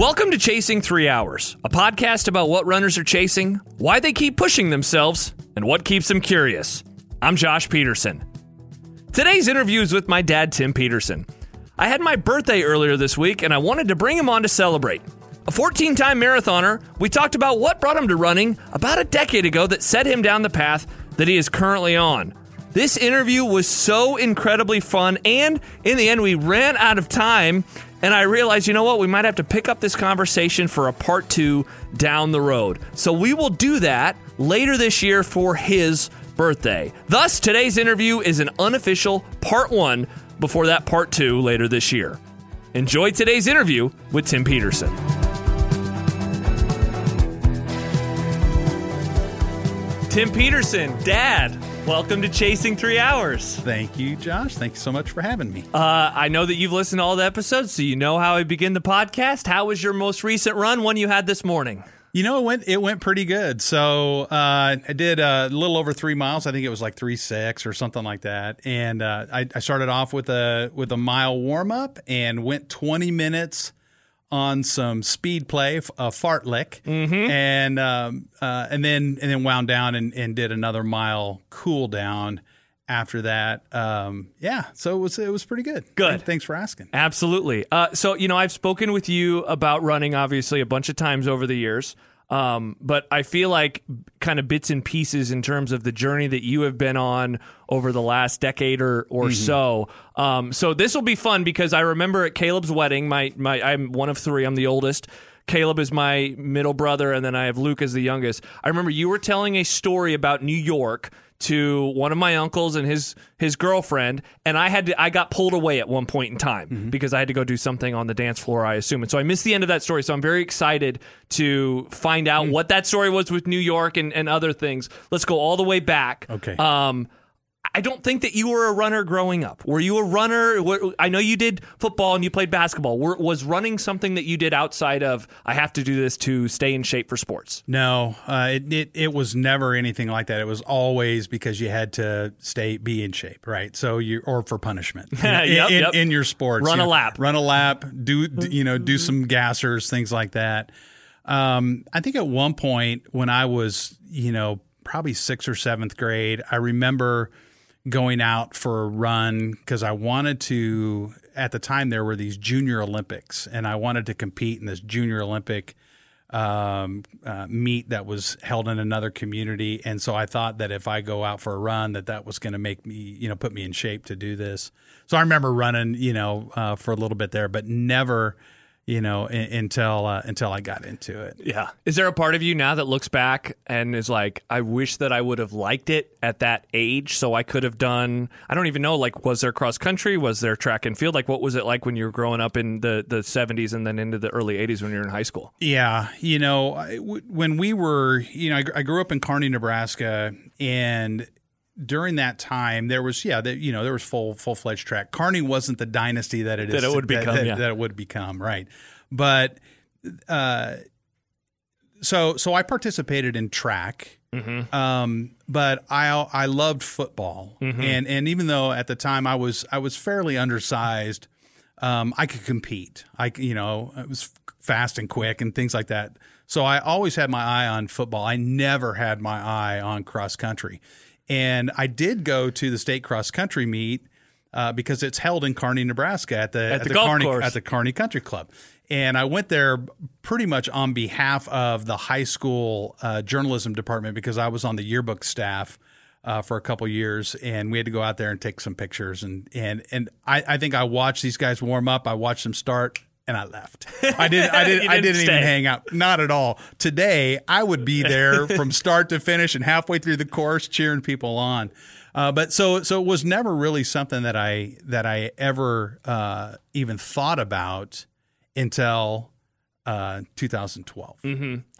Welcome to Chasing Three Hours, a podcast about what runners are chasing, why they keep pushing themselves, and what keeps them curious. I'm Josh Peterson. Today's interview is with my dad, Tim Peterson. I had my birthday earlier this week, and I wanted to bring him on to celebrate. A 14 time marathoner, we talked about what brought him to running about a decade ago that set him down the path that he is currently on. This interview was so incredibly fun, and in the end, we ran out of time. And I realized, you know what, we might have to pick up this conversation for a part two down the road. So we will do that later this year for his birthday. Thus, today's interview is an unofficial part one before that part two later this year. Enjoy today's interview with Tim Peterson. Tim Peterson, Dad, welcome to Chasing Three Hours. Thank you, Josh. Thank you so much for having me. Uh, I know that you've listened to all the episodes, so you know how I begin the podcast. How was your most recent run, one you had this morning? You know, it went it went pretty good. So uh, I did a little over three miles. I think it was like three six or something like that. And uh, I, I started off with a with a mile warm up and went twenty minutes on some speed play, a fartlek, Mm-hmm. and um, uh, and then and then wound down and, and did another mile cool down after that. Um, yeah, so it was it was pretty good. Good. Thanks for asking. Absolutely. Uh, so, you know, I've spoken with you about running, obviously, a bunch of times over the years. Um, but I feel like kind of bits and pieces in terms of the journey that you have been on over the last decade or, or so. Um, so this will be fun because I remember at Caleb's wedding, my, my I'm one of three, I'm the oldest. Caleb is my middle brother, and then I have Luke as the youngest. I remember you were telling a story about New York to one of my uncles and his his girlfriend, and I had to I got pulled away at one point in time because I had to go do something on the dance floor, I assume. And so I missed the end of that story. So I'm very excited to find out what that story was with New York and, and other things. Let's go all the way back. Okay. Um I don't think that you were a runner growing up. Were you a runner? Were- I know you did football and you played basketball. Were, was running something that you did outside of I have to do this to stay in shape for sports? No, uh, it, it it was never anything like that. It was always because you had to stay be in shape, right? So you or for punishment you know, in, Yep, in, yep. in your sports. Run you a know, lap. run a lap, do you know do some gassers, things like that. Um, I think at one point when I was you know probably sixth or seventh grade, I remember going out for a run because I wanted to. At the time, there were these Junior Olympics, and I wanted to compete in this Junior Olympic um, uh, meet that was held in another community, and so I thought that if I go out for a run, that that was going to make me, you know, put me in shape to do this. So I remember running, you know, uh, for a little bit there, but never, you know, in, until uh, until I got into it. Yeah. Is there a part of you now that looks back and is like, I wish that I would have liked it at that age so I could have done, I don't even know, like, was there cross country? Was there track and field? Like, what was it like when you were growing up in the, the 70s and then into the early 80s when you were in high school? Yeah, you know, I- w- when we were, you know, I, I grew up in Kearney, Nebraska, and during that time, there was, yeah, you know, there was full full fledged track. Kearney wasn't the dynasty that it is That it would become, that, yeah. that it would become, right? But, uh, so so I participated in track. Mm-hmm. Um, but I I loved football, and and even though at the time I was I was fairly undersized, um, I could compete. I you know I was fast and quick and things like that. So I always had my eye on football. I never had my eye on cross country, and I did go to the state cross country meet uh, because it's held in Kearney, Nebraska, at the At the golf Kearney course. at the Kearney Country Club. And I went there pretty much on behalf of the high school uh, journalism department because I was on the yearbook staff uh, for a couple years, and we had to go out there and take some pictures. and and and I, I think I watched these guys warm up. I watched them start, and I left. I didn't. I didn't. You I didn't didn't even hang out. Not at all. Today, I would be there from start to finish and halfway through the course, cheering people on. Uh, but so so it was never really something that I that I ever uh, even thought about until uh, 2012.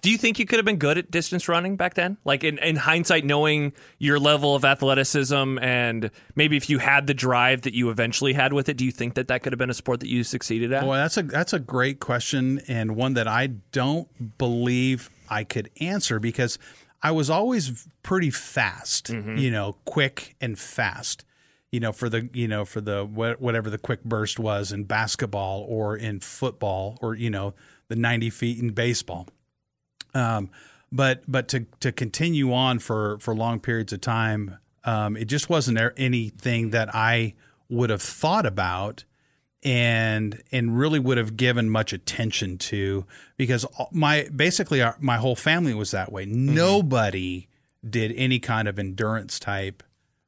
Do you think you could have been good at distance running back then? Like in, in hindsight, knowing your level of athleticism and maybe if you had the drive that you eventually had with it, do you think that that could have been a sport that you succeeded at? Boy, that's a that's a great question and one that I don't believe I could answer because I was always pretty fast, you know, quick and fast. You know, for the you know for the whatever the quick burst was in basketball or in football or you know the 90 feet in baseball. Um, but but to to continue on for for long periods of time, um, it just wasn't there anything that I would have thought about and and really would have given much attention to because my basically our, my whole family was that way. Mm-hmm. Nobody did any kind of endurance type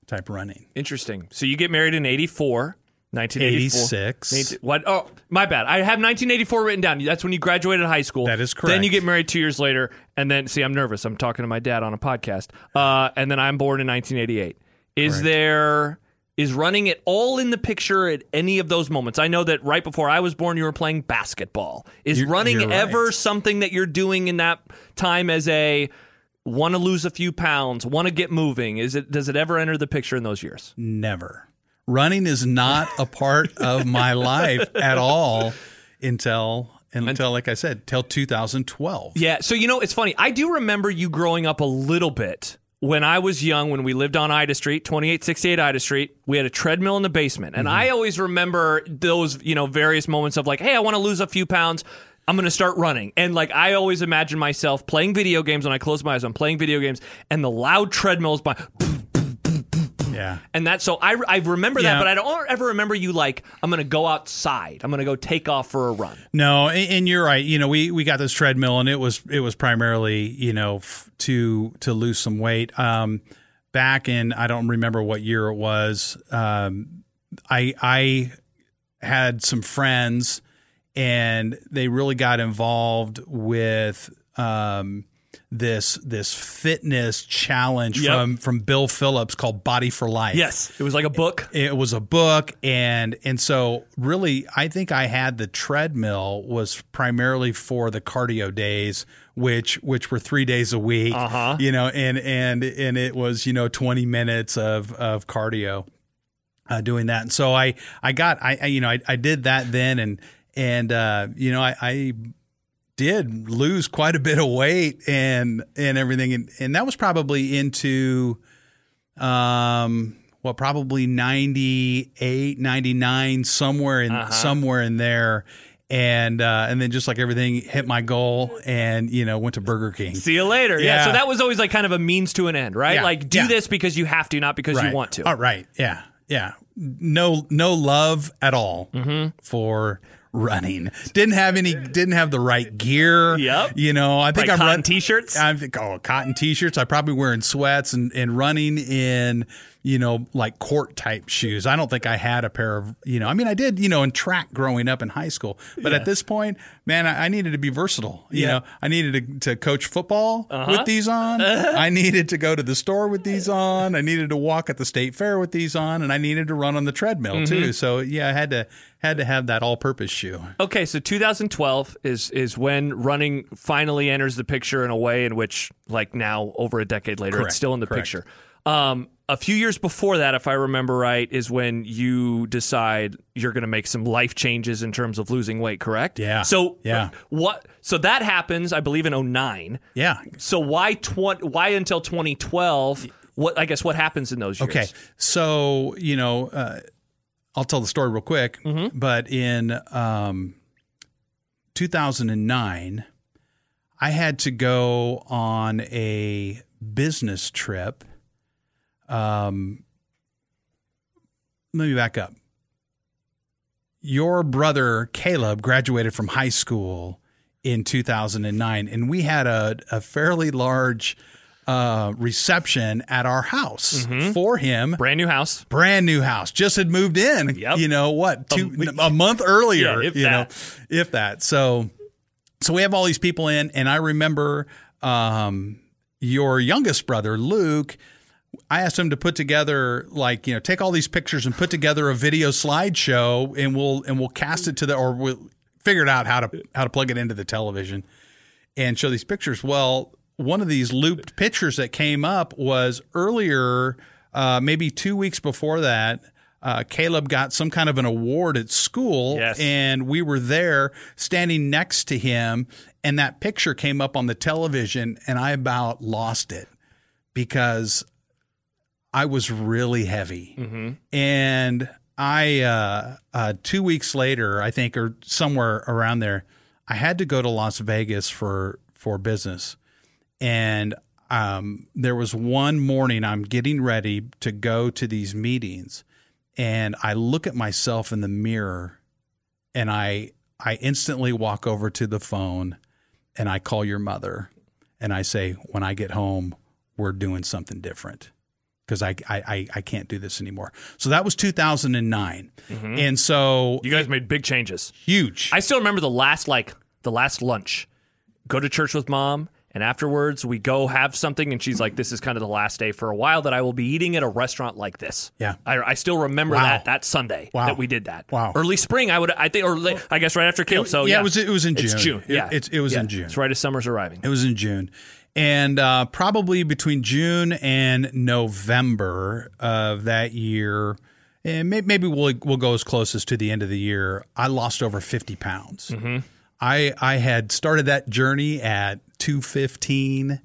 type running. Interesting. So you get married in 84. 1986. What? Oh, my bad. I have 1984 written down. That's when you graduated high school. That is correct. Then you get married two years later, and then see, I'm nervous. I'm talking to my dad on a podcast. Uh, and then I'm born in 1988. Is correct. there is running at all in the picture at any of those moments? I know that right before I was born, you were playing basketball. Is you're, running you're ever right. something that you're doing in that time as a want to lose a few pounds, want to get moving? Is it does it ever enter the picture in those years? Never running is not a part of my life at all until until like I said, till 2012. Yeah, so you know, it's funny. I do remember you growing up a little bit when I was young, when we lived on Ida Street, 2868 Ida Street, we had a treadmill in the basement. And mm-hmm. I always remember those, you know, various moments of like, hey, I want to lose a few pounds. I'm going to start running. And like, I always imagine myself playing video games when I close my eyes. I'm playing video games and the loud treadmills by yeah. And that so I, I remember yeah. that, but I don't ever remember you like I'm going to go outside. I'm going to go take off for a run. No, and, and, you're right. You know, we we got this treadmill, and it was it was primarily you know f- to to lose some weight. Um, back in I don't remember what year it was. Um, I I had some friends, and they really got involved with. Um, this this fitness challenge yep. from from Bill Phillips called Body for Life. Yes, it was like a book. It, it, was a book, and and so really, I think I had the treadmill was primarily for the cardio days, which which were three days a week. Uh-huh. You know, and and and it was you know twenty minutes of of cardio. Uh, doing that, and so I I got I, I you know I, I did that then, and and uh, you know I, I did lose quite a bit of weight and and everything and, and that was probably into um well probably 98 99 somewhere in uh-huh. somewhere in there and uh, and then just like everything hit my goal and you know went to Burger King. See you later. Yeah. yeah so that was always like kind of a means to an end, right? Yeah. Like do yeah. this because you have to, not because right. you want to. Oh, right. Yeah. Yeah. No no love at all mm-hmm. for running. Didn't have any. Didn't have the right gear. Yep. You know, I think I'm cotton run, t-shirts. I think oh, cotton t-shirts. I probably wearing sweats and and running in you know, like court type shoes. I don't think I had a pair of, you know, I mean, I did, you know, in track growing up in high school, but yeah. at this point, man, I, I, needed to be versatile. You yeah. know, I needed to, to coach football uh-huh. with these on. I needed to go to the store with these on. I needed to walk at the state fair with these on, and I needed to run on the treadmill mm-hmm. too. So yeah, I had to had to have that all-purpose shoe. Okay, so 2012 is is when running finally enters the picture in a way in which, like now, over a decade later, Correct. it's still in the Correct. picture. Um, a few years before that, if I remember right, is when you decide you're going to make some life changes in terms of losing weight, correct? Yeah. So yeah. what? So that happens, I believe, in 09. Yeah. So why tw- Why until 2012? What I guess what happens in those years? Okay. So you know, uh, I'll tell the story real quick. Mm-hmm. But in um, 2009, I had to go on a business trip um, let me back up. Your brother Caleb graduated from high school in 2009, and we had a, a fairly large uh, reception at our house mm-hmm. for him. Brand new house. Brand new house. Just had moved in. Yep. You know what? Two, a, a month earlier. Yeah, if you that. know, if that. So, so we have all these people in, and I remember um, your youngest brother Luke I asked him to put together like you know take all these pictures and put together a video slideshow and we'll and we'll cast it to the or we'll figure it out how to how to plug it into the television and show these pictures. Well, one of these looped pictures that came up was earlier, uh, maybe two weeks before that. Uh, Caleb got some kind of an award at school, yes. and we were there standing next to him. And that picture came up on the television, and I about lost it because I was really heavy. Mm-hmm. And I, uh, uh, two weeks later, I think, or somewhere around there, I had to go to Las Vegas for for business, and um, there was one morning I'm getting ready to go to these meetings, and I look at myself in the mirror, and I I instantly walk over to the phone, and I call your mother, and I say, when I get home, we're doing something different because I, I I can't do this anymore. So that was 2009, mm-hmm. and so You guys made big changes. huge. I still remember the last like the last lunch. Go to church with mom, and afterwards we go have something, and she's like, "This is kind of the last day for a while that I will be eating at a restaurant like this." Yeah. I, I still remember Wow. that that Sunday Wow. that we did that. Wow. early spring. I would I think or late, I guess right after Caleb. So yeah, yeah, it was it was in June. It's June. It- Yeah, it, it was Yeah. in June. It's right as summer's arriving. It was in June. And uh, probably between June and November of that year, and may- maybe we'll we'll go as close as to the end of the year. I lost over fifty pounds. I I had started that journey at two fifteen,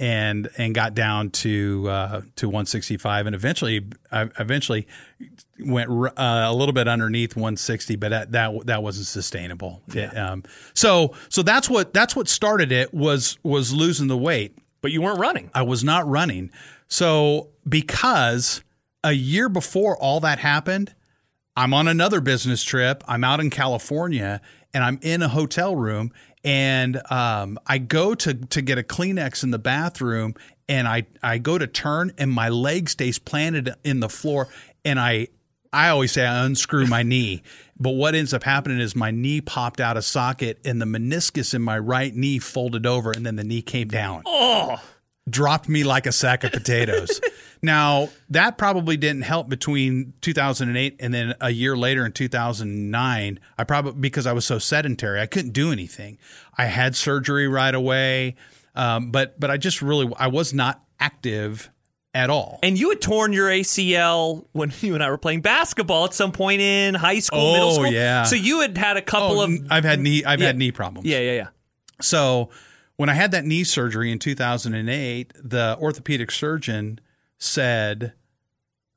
and and got down to uh, to one sixty five, and eventually I eventually went uh, a little bit underneath 160, but that that, that wasn't sustainable. Um, so so that's what that's what started it was was losing the weight. But you weren't running. I was not running. So because a year before all that happened, I'm on another business trip. I'm out in California and I'm in a hotel room and um, I go to to get a Kleenex in the bathroom and I I go to turn and my leg stays planted in the floor and I I always say I unscrew my knee. But what ends up happening is my knee popped out of socket and the meniscus in my right knee folded over and then the knee came down Oh, dropped me like a sack of potatoes. now, that probably didn't help between 2008 and then a year later in 2009. I probably, because I was so sedentary, I couldn't do anything. I had surgery right away. Um, but, but I just really, I was not active at all. and you had torn your ACL when you and I were playing basketball at some point in high school, middle Oh, school. yeah. So you had had a couple Oh, of I've had knee, I've Yeah. had knee problems. yeah, yeah, yeah. So when I had that knee surgery in 2008, the orthopedic surgeon said,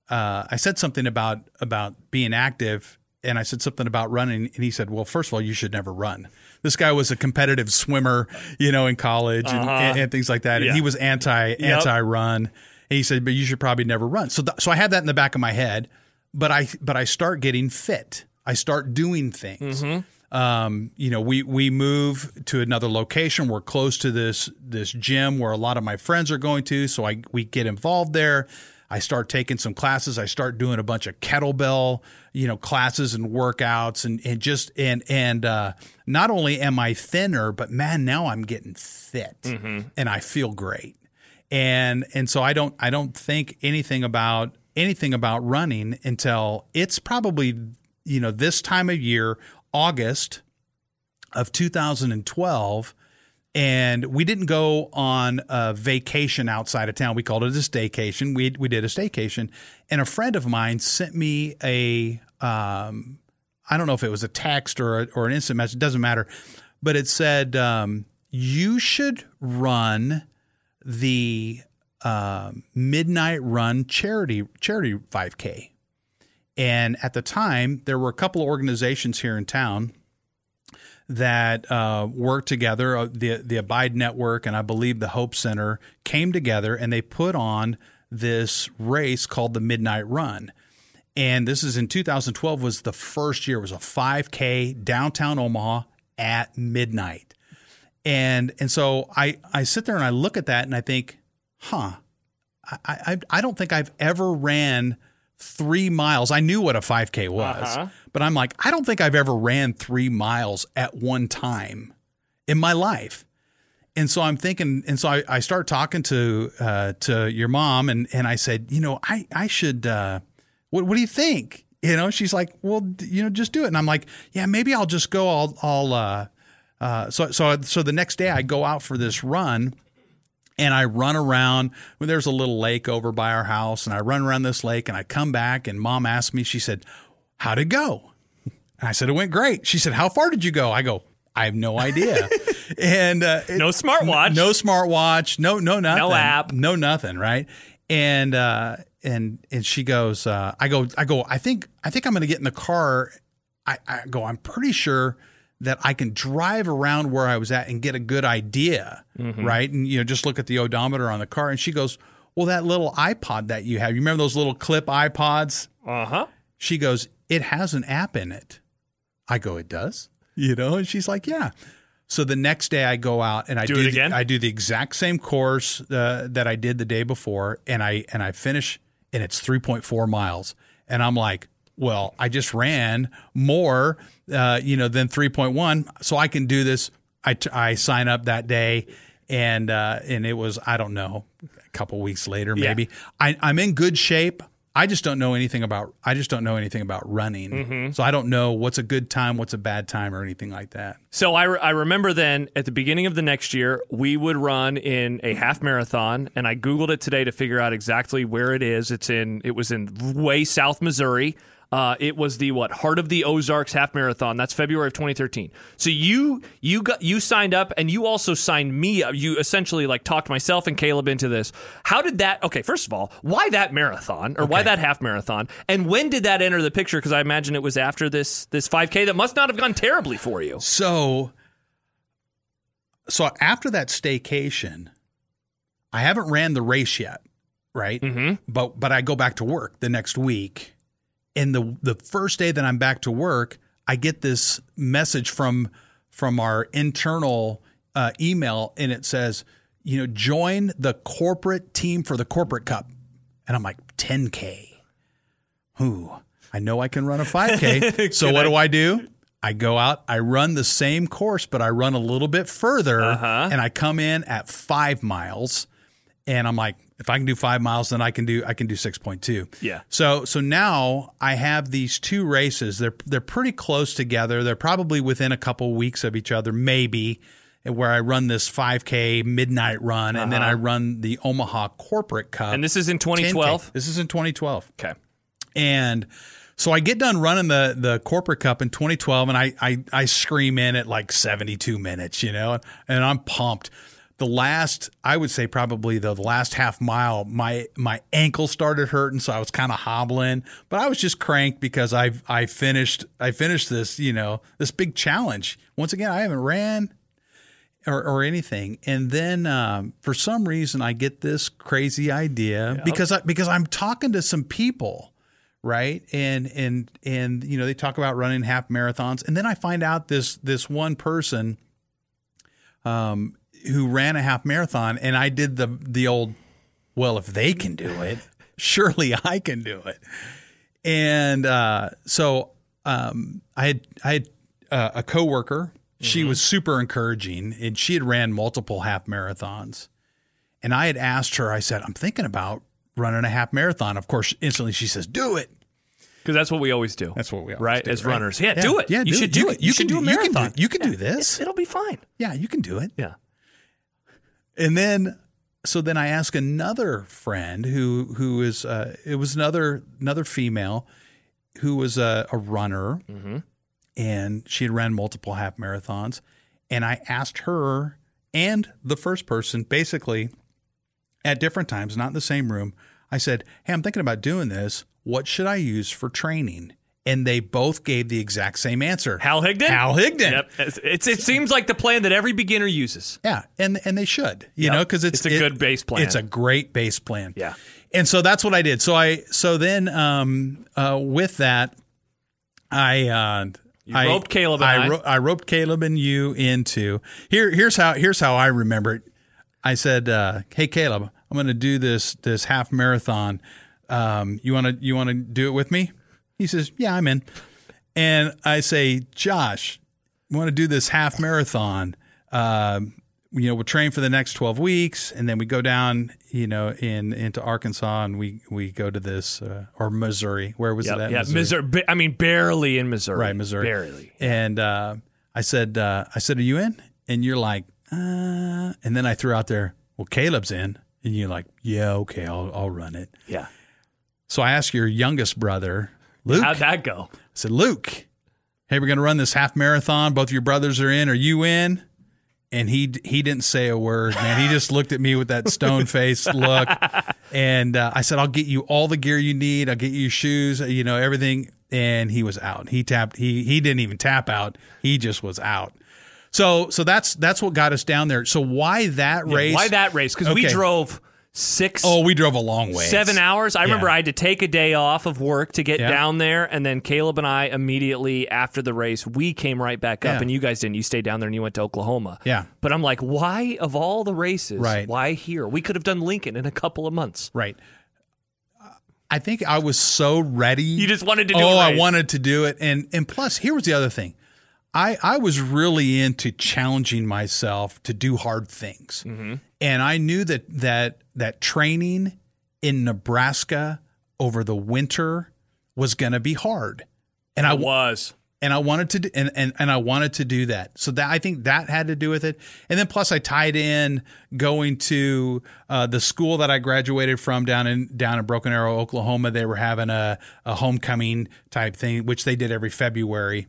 uh, I said something about about being active, and I said something about running, and he said, "Well, first of all, you should never run." This guy was a competitive swimmer, you know, in college and, and, and things like that, and he was anti anti run. And he said, "But you should probably never run." So th- so I had that in the back of my head, but I but I start getting fit. I start doing things um, you know, we we move to another location. We're close to this this gym where a lot of my friends are going to, so I we get involved there. I start taking some classes. I start doing a bunch of kettlebell, you know, classes and workouts, and and just and and uh, not only am I thinner, but man, now I'm getting fit, and I feel great. And and so I don't I don't think anything about anything about running until it's probably you know this time of year August of 2012 and we didn't go on a vacation outside of town. We called it a staycation. We we did a staycation and a friend of mine sent me a um I don't know if it was a text or a, or an instant message it doesn't matter but it said um you should run the um, midnight run charity charity 5k and at the time there were a couple of organizations here in town that uh, worked together. Uh, the the abide network and i believe the hope center came together and they put on this race called the midnight run. And this is in 2012 was the first year. It was a 5k downtown omaha at midnight. And and so I I sit there and I look at that and I think, huh, I I, I don't think I've ever ran three miles. I knew what a 5K was, Uh-huh. but I'm like, I don't think I've ever ran three miles at one time in my life. And so I'm thinking, and so I, I start talking to uh, to your mom, and and I said, you know, I I should. Uh, what what do you think? You know, she's like, well, you know, just do it. And I'm like, yeah, maybe I'll just go. I'll I'll. Uh, uh, so so so the next day I go out for this run, and I run around. There's a little lake over by our house, and I run around this lake, and I come back, and Mom asked me. She said, "How'd it go?" And I said, "It went great." She said, "How far did you go?" I go, "I have no idea." and uh, it- No smartwatch. no smartwatch, no no nothing, No app. no nothing, right? And uh, and and she goes, uh, I go, I go, I think I think I'm going to get in the car. I, I go, I'm pretty sure that I can drive around where I was at and get a good idea, right? And you know, just look at the odometer on the car. And she goes, "Well, that little iPod that you have, you remember those little clip iPods?" Uh huh. She goes, "It has an app in it." I go, "It does?" You know, and she's like, "Yeah." So the next day I go out and I Do do, it the- again? I do the exact same course uh, that I did the day before, and I and I finish, and it's three point four miles, and I'm like, well, I just ran more, uh, you know, point one, so I can do this. I t- I sign up that day, and uh, and it was I don't know, a couple weeks later Yeah. maybe. I, I'm in good shape. I just don't know anything about I just don't know anything about running, Mm-hmm. so I don't know what's a good time, what's a bad time, or anything like that. So I, re- I remember then at the beginning of the next year, we would run in a half marathon, and I googled it today to figure out exactly where it is. It's in it was in way South Missouri. Uh, it was the what Heart of the Ozarks half marathon. That's February of 2013. So you you got you signed up, and you also signed me up. You essentially like talked myself and Caleb into this. How did that? Okay, first of all, why that marathon or why that half marathon? And when did that enter the picture? Because I imagine it was after this this 5K that must not have gone terribly for you. So, so after that staycation, I haven't ran the race yet, right? Mm-hmm. But but I go back to work the next week, and the the first day that I'm back to work, I get this message from from our internal uh, email, and it says, you know, join the corporate team for the corporate cup, and I'm like 10k. Who? I know I can run a 5K. so what do I do? I go out, I run the same course, but I run a little bit further, Uh-huh. and I come in at five miles, and I'm like, if I can do five miles, then I can do I can do six point two. Yeah. So so now I have these two races. They're they're pretty close together. They're probably within a couple weeks of each other, maybe. Where I run this 5K midnight run, and then I run the Omaha Corporate Cup. Uh-huh. And this is in 10K. 2012. This is in 2012. Okay. And so I get done running the the corporate cup in 2012, and I I, I scream in at like 72 minutes, you know, and I'm pumped. The last, I would say, probably the last half mile, my my ankle started hurting, so I was kind of hobbling. But I was just cranked because I I finished I finished this, you know, this big challenge. Once again, I haven't ran or, or anything. And then um, for some reason, I get this crazy idea because I, because I'm talking to some people, right? And and and you know they talk about running half marathons, and then I find out this this one person, um, who ran a half marathon, and I did the the old, well, if they can do it, surely I can do it. And uh, so um, I had I had uh, a coworker. She was super encouraging, and she had ran multiple half marathons. And I had asked her. I said, "I'm thinking about running a half marathon." Of course, instantly she says, "Do it." Because that's what we always do. That's what we always right do, as right? runners. Yeah, do it. Yeah, you do should it. do You it. can- You, you should can do a do- you can do- marathon. you can do this. It'll be fine. Yeah, you can do it. Yeah. And then so then I ask another friend who who is uh, it was another another female who was a, a runner. And she had ran multiple half marathons. And I asked her and the first person basically at different times not in the same room I said hey I'm thinking about doing this. What should I use for training and they both gave the exact same answer Hal Higdon. Hal Higdon Yep. It's, it seems like the plan that every beginner uses. Yeah, and and they should, you Yep. know, because it's It's a good base plan. It's a great base plan. Yeah. and so that's what I did. So I so then um uh with that, I uh You I, roped Caleb and I. ro- I roped Caleb and you into here. Here's how here's how I remember it. I said, uh, "Hey Caleb, I'm going to do this this half marathon. Um, you want to you want to do it with me?" He says, "Yeah, I'm in." And I say, "Josh, we want to do this half marathon. Um, you know, we'll train for the next 12 weeks, and then we go down, you know, in into Arkansas, and we we go to this uh, or Missouri. Where was Yep. it at? Yeah. Missouri. ba- I mean, barely in Missouri. Right, Missouri. Barely. And uh, I said, uh, I said, are you in? And you're like, uh, and then I threw out there, well, Caleb's in, and you're like, yeah, okay, I'll I'll run it. Yeah. So I asked your youngest brother, Luke. How'd that go? I said, Luke, hey, we're going to run this half marathon. Both of your brothers are in. Are you in? And he he didn't say a word, man. He just looked at me with that stone face look. And uh, I said, I'll get you all the gear you need. I'll get you shoes, you know, everything. and he was out. He tapped. He he didn't even tap out. He just was out. So so that's that's what got us down there. So why that race? Why that race? Because we drove six, Oh, we drove a long way. seven hours. I remember I had to take a day off of work to get Yeah. down there, and then Caleb and I immediately after the race we came right back up, Yeah. and you guys didn't. You stayed down there and you went to Oklahoma. Yeah. But I'm like, why of all the races, Right. why here? We could have done Lincoln in a couple of months. Right. I think I was so ready. You just wanted to do oh, I wanted to do it, and and plus, here was the other thing. I I was really into challenging myself to do hard things, Mm-hmm. and I knew that that that training in Nebraska over the winter was going to be hard, and I was. and I wanted to do, and, and and I wanted to do that. So that I think that had to do with it. And then plus I tied in going to uh, the school that I graduated from down in down in Broken Arrow, Oklahoma. They were having a a homecoming type thing, which they did every February.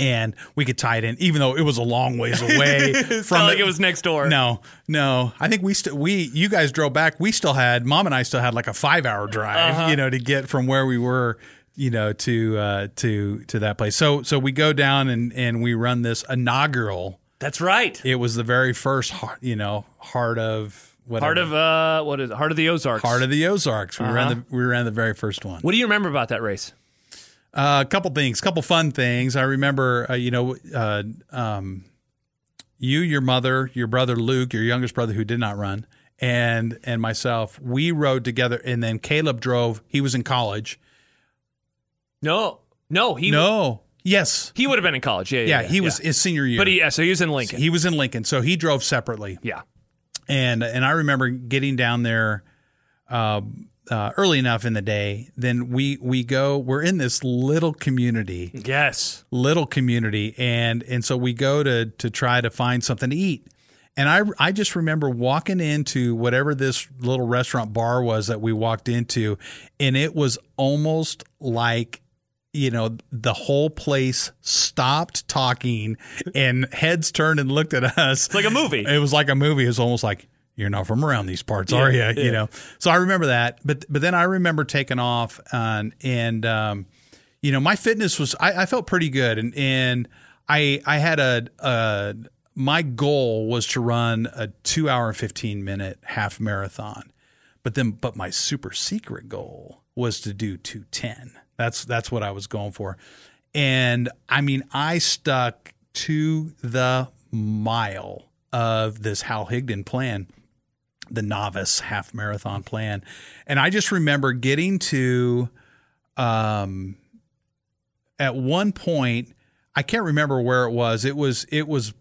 And we could tie it in, even though it was a long ways away from like it was next door. No, no. I think we still we you guys drove back. We still had mom and I still had like a five hour drive, Uh-huh. you know, to get from where we were, you know, to uh, to to that place. So so we go down and and we run this inaugural. That's right. It was the very first, heart- you know, heart of whatever, Heart of uh, what is it? Heart of the Ozarks? heart of the Ozarks. We Uh-huh. ran the we ran the very first one. What do you remember about that race? Uh, a couple things, couple fun things. I remember, uh, you know, uh, um, you, your mother, your brother Luke, your youngest brother who did not run, and and myself. We rode together, and then Caleb drove. He was in college. No, no, he No, yes, he would have been in college. Yeah, yeah, yeah, he was his senior year. But he, yeah, so he was in Lincoln. he was in Lincoln, so he drove separately. yeah, and and I remember getting down there uh, uh, early enough in the day. Then we we go. We're in this little community. yes. little community and and so we go to to try to find something to eat and I, I just remember walking into whatever this little restaurant bar was that we walked into, and it was almost like, you know, the whole place stopped talking and heads turned and looked at us. It's like a movie. It was like a movie. It was almost like you're not from around these parts, are you? Yeah, You know. So I remember that, but but then I remember taking off and and um, you know my fitness was I, I felt pretty good and and I I had a a my goal was to run a two hour fifteen minute half marathon, but then but my super secret goal was to do two ten. That's that's what I was going for, and I mean I stuck to the mile of this Hal Higdon plan the novice half marathon plan. And I just remember getting to um at one point I can't remember where it was. It was it was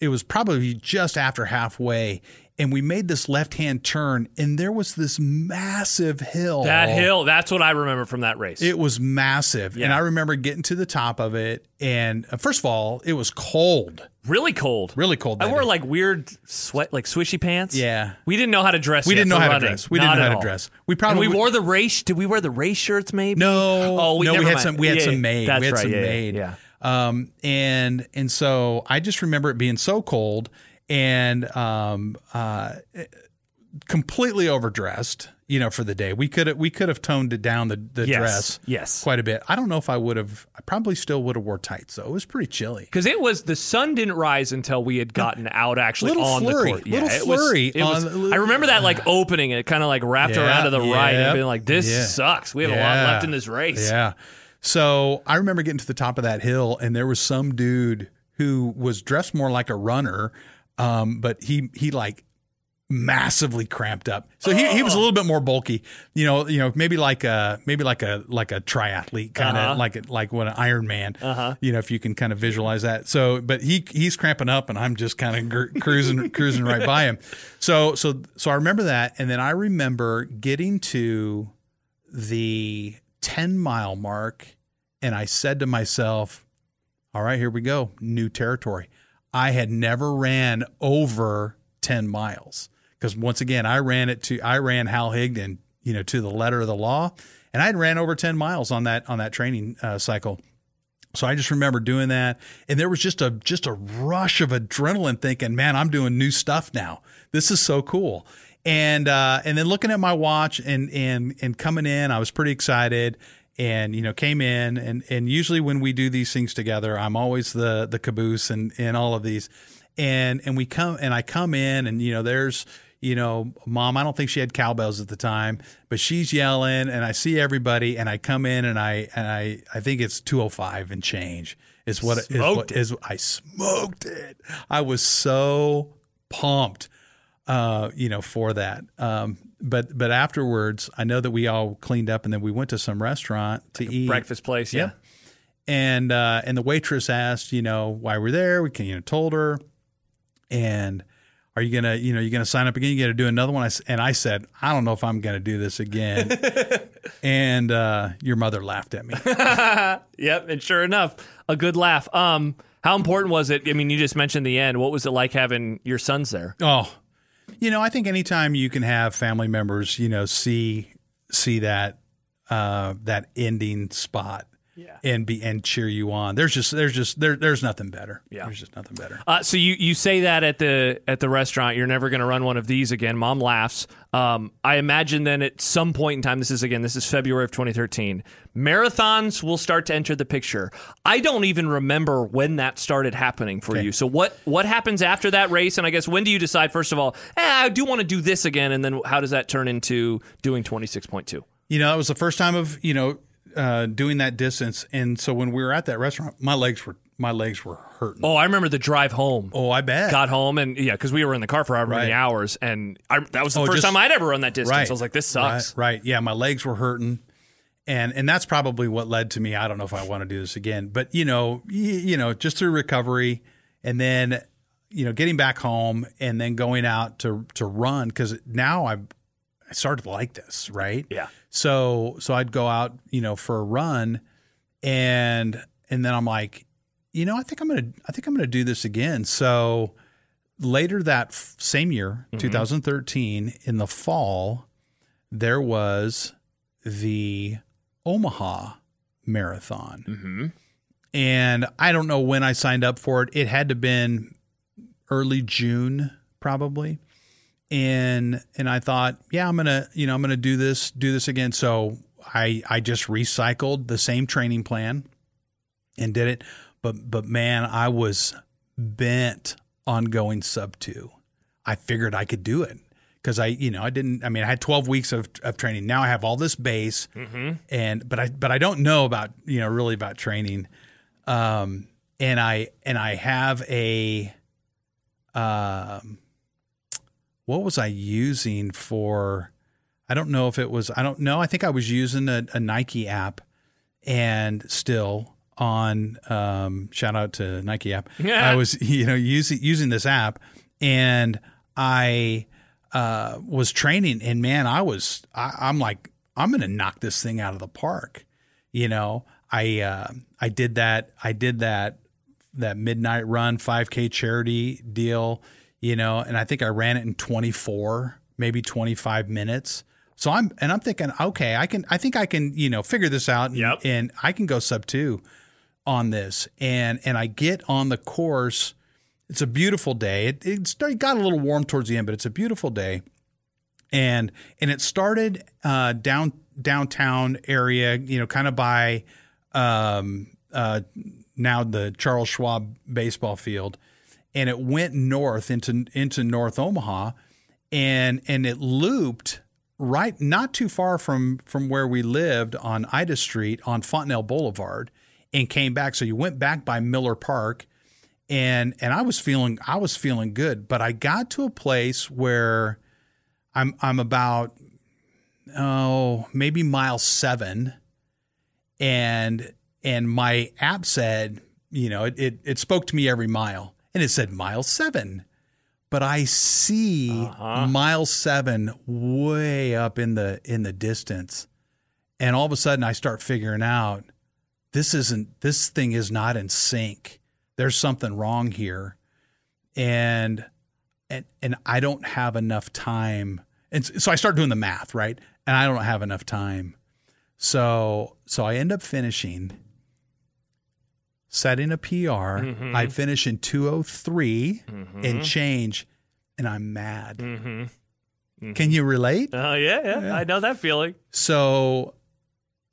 it was probably just after halfway and we made this left-hand turn and there was this massive hill. That hill, that's what I remember from that race. It was massive. And I remember getting to the top of it and uh, first of all, it was cold. really cold. Really cold. I wore day. like weird sweat, like swishy pants. Yeah. We didn't know how to dress. We didn't know how to dress. We Not didn't know how to dress. We And probably we wore the race. Did we wear the race shirts? Maybe. No, Oh, we no, we had mind. some. We had Yeah, some made. That's we had right. some yeah, made. Yeah. Um, and and so I just remember it being so cold and um, uh, completely overdressed. You know, for the day, we could we could have toned it down the the Yes. dress Yes. quite a bit. I don't know if I would have. I probably still would have wore tights though. It was pretty chilly. Because it was the sun didn't rise until we had gotten out actually Little on flurry. the court. Little it flurry Was, it was, on- I remember that like opening it kind of like wrapped Yeah, around to the right and being like, "This yeah. sucks. We have a lot left in this race." Yeah. So I remember getting to the top of that hill, and there was some dude who was dressed more like a runner, um, but he he like massively cramped up. So he, he was a little bit more bulky, you know, you know, maybe like a maybe like a like a triathlete kind of Uh-huh. like like what an Iron Man, Uh-huh. you know, if you can kind of visualize that. So, but he he's cramping up, and I'm just kind of gr- cruising cruising right by him. So so so I remember that, and then I remember getting to the 10 mile mark and I said to myself, all right, here we go, new territory. I had never ran over 10 miles because once again, I ran it to, I ran Hal Higdon, you know, to the letter of the law and I'd ran over 10 miles on that, on that training uh, cycle. So I just remember doing that, and there was just a just a rush of adrenaline, thinking, "Man, I'm doing new stuff now. This is so cool." And uh, and then looking at my watch and and and coming in, I was pretty excited. And you know came in and and usually when we do these things together i'm always the the caboose and and all of these. And and we come and i come in and you know there's you know mom i don't think she had cowbells at the time but she's yelling and i see everybody and i come in and i and i i think it's 205 and change is what is Smoked what is i smoked it. I was so pumped uh, you know, for that. Um, but but afterwards, I know that we all cleaned up and then we went to some restaurant to eat Breakfast place. Yeah. Yep. And uh, and the waitress asked, you know, why we're there. We can, you know, told her, and are you gonna, you know, you gonna sign up again? You got to do another one. I and I said, I don't know if I'm gonna do this again. and uh, your mother laughed at me. Yep. And sure enough, a good laugh. Um, how important was it? I mean, you just mentioned the end. What was it like having your sons there? Oh, you know, I think anytime you can have family members, you know, see see that uh, that ending spot, Yeah. and be and cheer you on. There's just there's just there there's nothing better. Yeah. there's just nothing better. Uh, so you, you say that at the at the restaurant, you're never going to run one of these again. Mom laughs. Um, I imagine then at some point in time, this is again, this is February of 2013. Marathons will start to enter the picture. I don't even remember when that started happening for Okay. you. So what what happens after that race? And I guess when do you decide first of all, eh, I do want to do this again, and then how does that turn into doing 26.2? You know, that was the first time of you know uh, doing that distance, and so when we were at that restaurant, my legs were my legs were hurting. Oh, I remember the drive home. Oh, I bet. got home and yeah, because we were in the car for however many hours, and I, that was the Oh, first just- time I'd ever run that distance. right. I was like, this sucks. Right, right. Yeah, my legs were hurting. And and that's probably what led to me. I don't know if I want to do this again, but you know, y- you know, just through recovery and then you know, getting back home and then going out to to run cuz now I I started to like this, right? Yeah. So so I'd go out, you know, for a run and and then I'm like, you know, I think I'm going to I think I'm going to do this again. So later that f- same year, 2013 in the fall, there was the Omaha marathon. Mm-hmm. And I don't know when I signed up for it. It had to been early June probably. And and I thought, yeah, I'm going to, you know, I'm to do this do this again. So I I just recycled the same training plan and did it. But but man, I was bent on going sub 2. I figured I could do it because I, you know, I didn't. I mean, I had 12 weeks of, of training. Now I have all this base, and but I but I don't know about you know really about training. Um, and I and I have a, um, what was I using for? I don't know if it was. I don't know. I think I was using a, a Nike app, and still on. Um, shout out to Nike app. Yeah. I was you know using using this app, and I uh, was training, and man, I was I, I'm like I'm gonna knock this thing out of the park. You know, I uh, I did that I did that that midnight run 5K charity deal. You know, and I think I ran it in 24, maybe 25 minutes. So I'm and I'm thinking, okay, I can I think I can you know figure this out, and, Yep. and I can go sub two on this, and and I get on the course. It's a beautiful day. It, it started, got a little warm towards the end, but it's a beautiful day. And and it started uh, down downtown area, you know, kind of by um, uh, now the Charles Schwab baseball field, and it went north into into North Omaha, and and it looped right not too far from from where we lived on Ida Street on Fontenelle Boulevard, and came back. So you went back by Miller Park, and and I was feeling I was feeling good, but I got to a place where I'm I'm about oh maybe mile seven, and and my app said you know it it, it spoke to me every mile, and it said mile seven, but I see Uh-huh. mile seven way up in the in the distance, and all of a sudden I start figuring out this isn't this thing is not in sync. There's something wrong here, and and and I don't have enough time. And so I start doing the math, right? And I don't have enough time. So so I end up finishing setting a PR. Mhm. I finish in 203 Mhm. and change and I'm mad. Mm-hmm. Can you relate? Oh yeah, yeah, Yeah. I know that feeling. So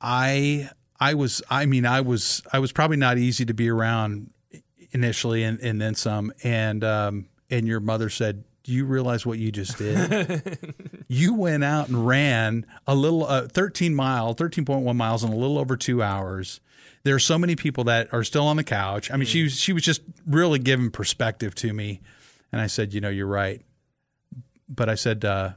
I I was, I mean, I was, I was probably not easy to be around initially, and, and then some. And um, and your mother said, "Do you realize what you just did? you went out and ran a little, uh, thirteen mile, thirteen point one miles in a little over two hours." There are so many people that are still on the couch. I mean, she she was just really giving perspective to me, and I said, "You know, you're right." But I said, uh,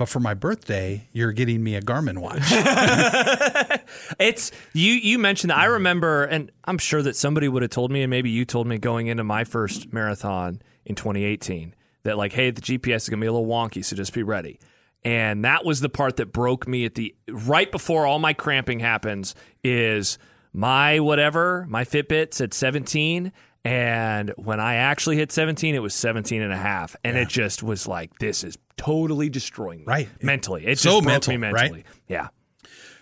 but for my birthday, you're getting me a Garmin watch. It's you. You mentioned that. I remember, and I'm sure that somebody would have told me, and maybe you told me going into my first marathon in 2018 that like, hey, the GPS is gonna be a little wonky, so just be ready. And that was the part that broke me at the right before all my cramping happens. Is my whatever my Fitbit said 17. And when I actually hit 17, it was 17 and a half. And it just was like, this is totally destroying me. Right. Mentally. It So just broke mental, me mentally. right? Yeah.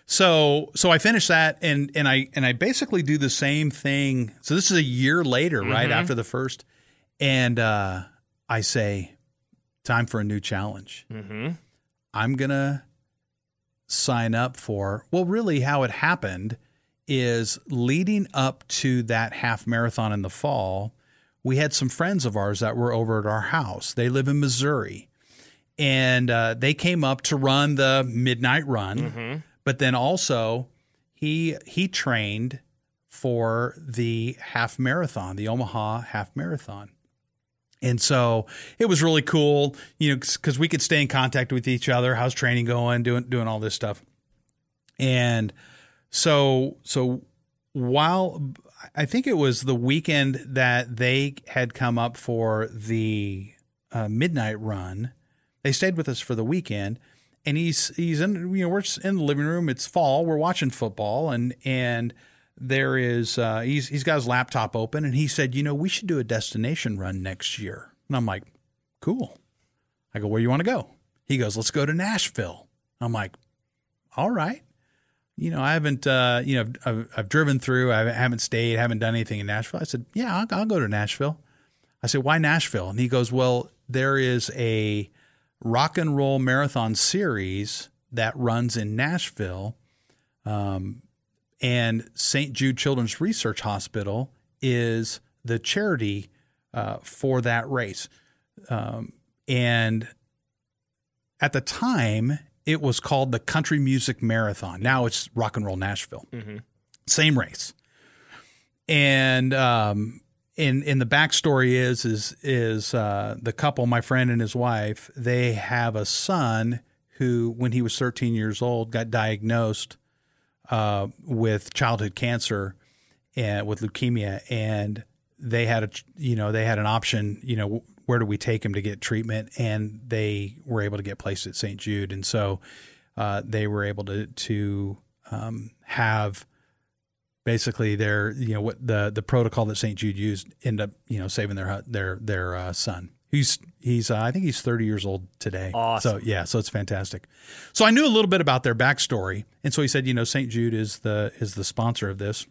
So so I finished that and and I and I basically do the same thing. So this is a year later, right after the first, and uh, I say, time for a new challenge. Mm-hmm. I'm gonna sign up for. Well, really, how it happened is leading up to that half marathon in the fall. We had some friends of ours that were over at our house. They live in Missouri, and uh, they came up to run the midnight run but then also he he trained for the half marathon, the Omaha half marathon. And so it was really cool, you know, because we could stay in contact with each other. How's training going? Doing doing all this stuff. And so so while I think it was the weekend that they had come up for the uh, midnight run, they stayed with us for the weekend and he's he's in you know we're in the living room it's fall we're watching football and and there is uh, he's he's got his laptop open and he said you know we should do a destination run next year. And I'm like cool. I go where you want to go? He goes let's go to Nashville. I'm like all right. You know I haven't uh, you know I've, I've driven through I haven't stayed haven't done anything in Nashville. I said yeah I'll, I'll go to Nashville. I said why Nashville? And he goes well there is a rock and roll marathon series that runs in Nashville. Um, and St. Jude Children's Research Hospital is the charity uh, for that race. Um, and at the time, it was called the Country Music Marathon. Now it's Rock and Roll Nashville. Same race. And um, in in the backstory is is is uh, the couple, my friend and his wife, they have a son who, when he was 13 years old, got diagnosed uh, with childhood cancer and with leukemia, and they had a you know they had an option. You know, where do we take him to get treatment? And they were able to get placed at St. Jude, and so uh, they were able to to um, have basically their you know what the the protocol that St. Jude used end up you know saving their their their uh, son. He's he's uh, I think he's 30 years old today. Awesome. So yeah, so it's fantastic. So I knew a little bit about their backstory, and so he said, you know, St. Jude is the is the sponsor of this,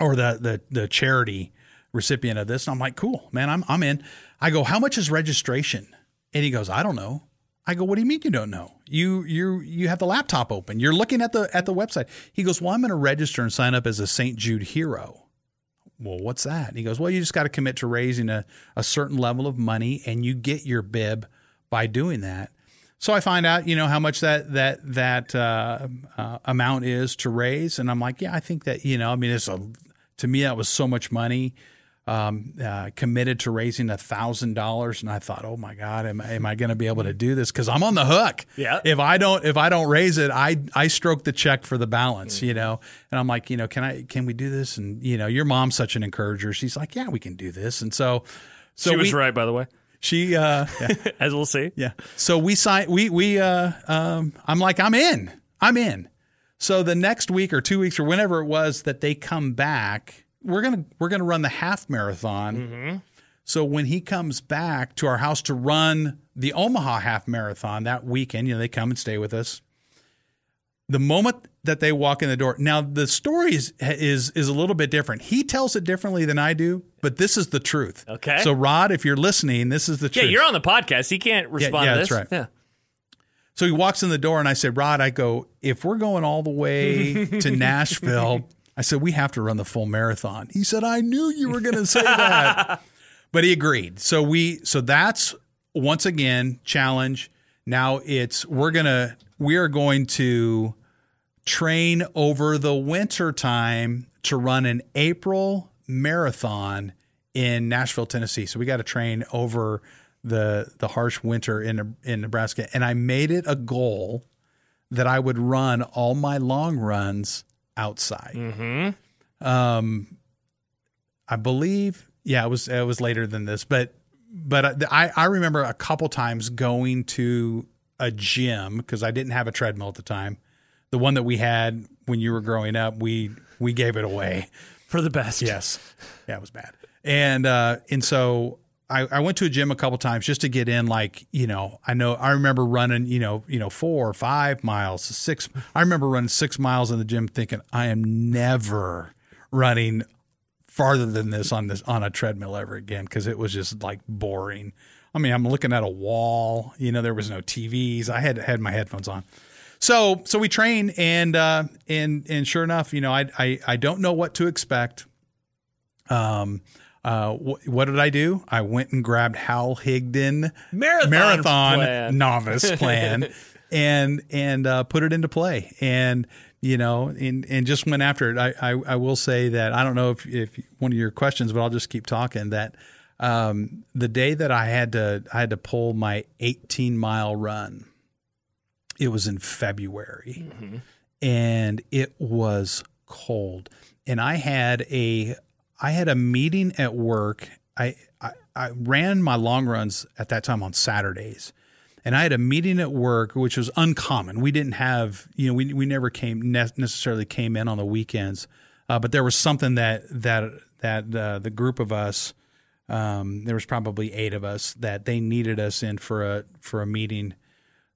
or the the the charity recipient of this. And I'm like, cool, man, I'm I'm in. I go, how much is registration? And he goes, I don't know. I go, what do you mean you don't know? You you you have the laptop open. You're looking at the at the website. He goes, well, I'm going to register and sign up as a St. Jude hero. Well, what's that? And he goes, well, you just got to commit to raising a, a certain level of money, and you get your bib by doing that. So I find out, you know, how much that that that uh, uh, amount is to raise, and I'm like, yeah, I think that, you know, I mean, it's a to me that was so much money. Um, uh, committed to raising a thousand dollars, and I thought, oh my god, am, am I going to be able to do this? Because I'm on the hook. Yeah. If I don't, if I don't raise it, I I stroke the check for the balance, you know. And I'm like, you know, can I can we do this? And you know, your mom's such an encourager. She's like, yeah, we can do this. And so, so she was we, right, by the way, She, uh, yeah. as we'll see. Yeah. So we sign. We we. Uh, um, I'm like, I'm in. I'm in. So the next week or two weeks or whenever it was that they come back, we're gonna we're gonna run the half marathon. Mm-hmm. So when he comes back to our house to run the Omaha half marathon that weekend, you know, they come and stay with us. The moment that they walk in the door, now the story is is is a little bit different. He tells it differently than I do, but this is the truth. Okay. So Rod, if you're listening, this is the Yeah, truth. you're on the podcast. He can't respond yeah, to that's this. right. Yeah. So he walks in the door and I said, Rod, I go, if we're going all the way to Nashville, I said, we have to run the full marathon. He said, I knew you were going to say that. but he agreed. So we, so that's once again, challenge. Now it's, we're going to, we are going to train over the winter time to run an April marathon in Nashville, Tennessee. So we got to train over the the harsh winter in in Nebraska, and I made it a goal that I would run all my long runs outside. Mm-hmm. Um, I believe, yeah, it was it was later than this, but but I I remember a couple times going to a gym because I didn't have a treadmill at the time. The one that we had when you were growing up, we we gave it away for the best. Yes, yeah, it was bad, and uh, and so I, I went to a gym a couple times just to get in like you know i know i remember running you know you know four or five miles six i remember running six miles in the gym thinking i am never running farther than this on this on a treadmill ever again because it was just like boring. I mean i'm looking at a wall you know there was no tvs i had had my headphones on. So so we train and uh and and sure enough you know i i, I don't know what to expect. Um uh, wh- what did I do? I went and grabbed Hal Higdon Marathon, marathon plan. novice plan and and uh, put it into play. And you know, and and just went after it. I I, I will say that I don't know if if one of your questions, but I'll just keep talking. That um, the day that I had to I had to pull my 18 mile run, it was in February, and it was cold, and I had a I had a meeting at work. I, I, I ran my long runs at that time on Saturdays. And I had a meeting at work, which was uncommon. We didn't have, you know, we, we never came ne- necessarily came in on the weekends, uh, but there was something that that that uh, the group of us, um, there was probably eight of us that they needed us in for a for a meeting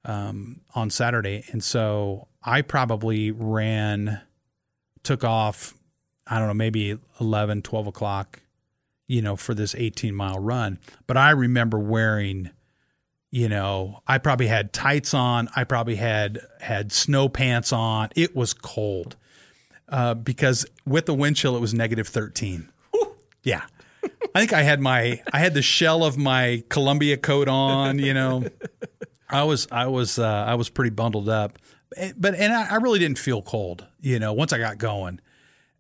um, on Saturday, and so I probably ran, took off I don't know, maybe 11, 12 o'clock, you know, for this 18 mile run. But I remember wearing, you know, I probably had tights on. I probably had had snow pants on. It was cold uh, because with the wind chill, it was negative 13. Yeah. I think I had my I had the shell of my Columbia coat on. You know, I was I was uh, I was pretty bundled up, but and I, I really didn't feel cold. You know, once I got going.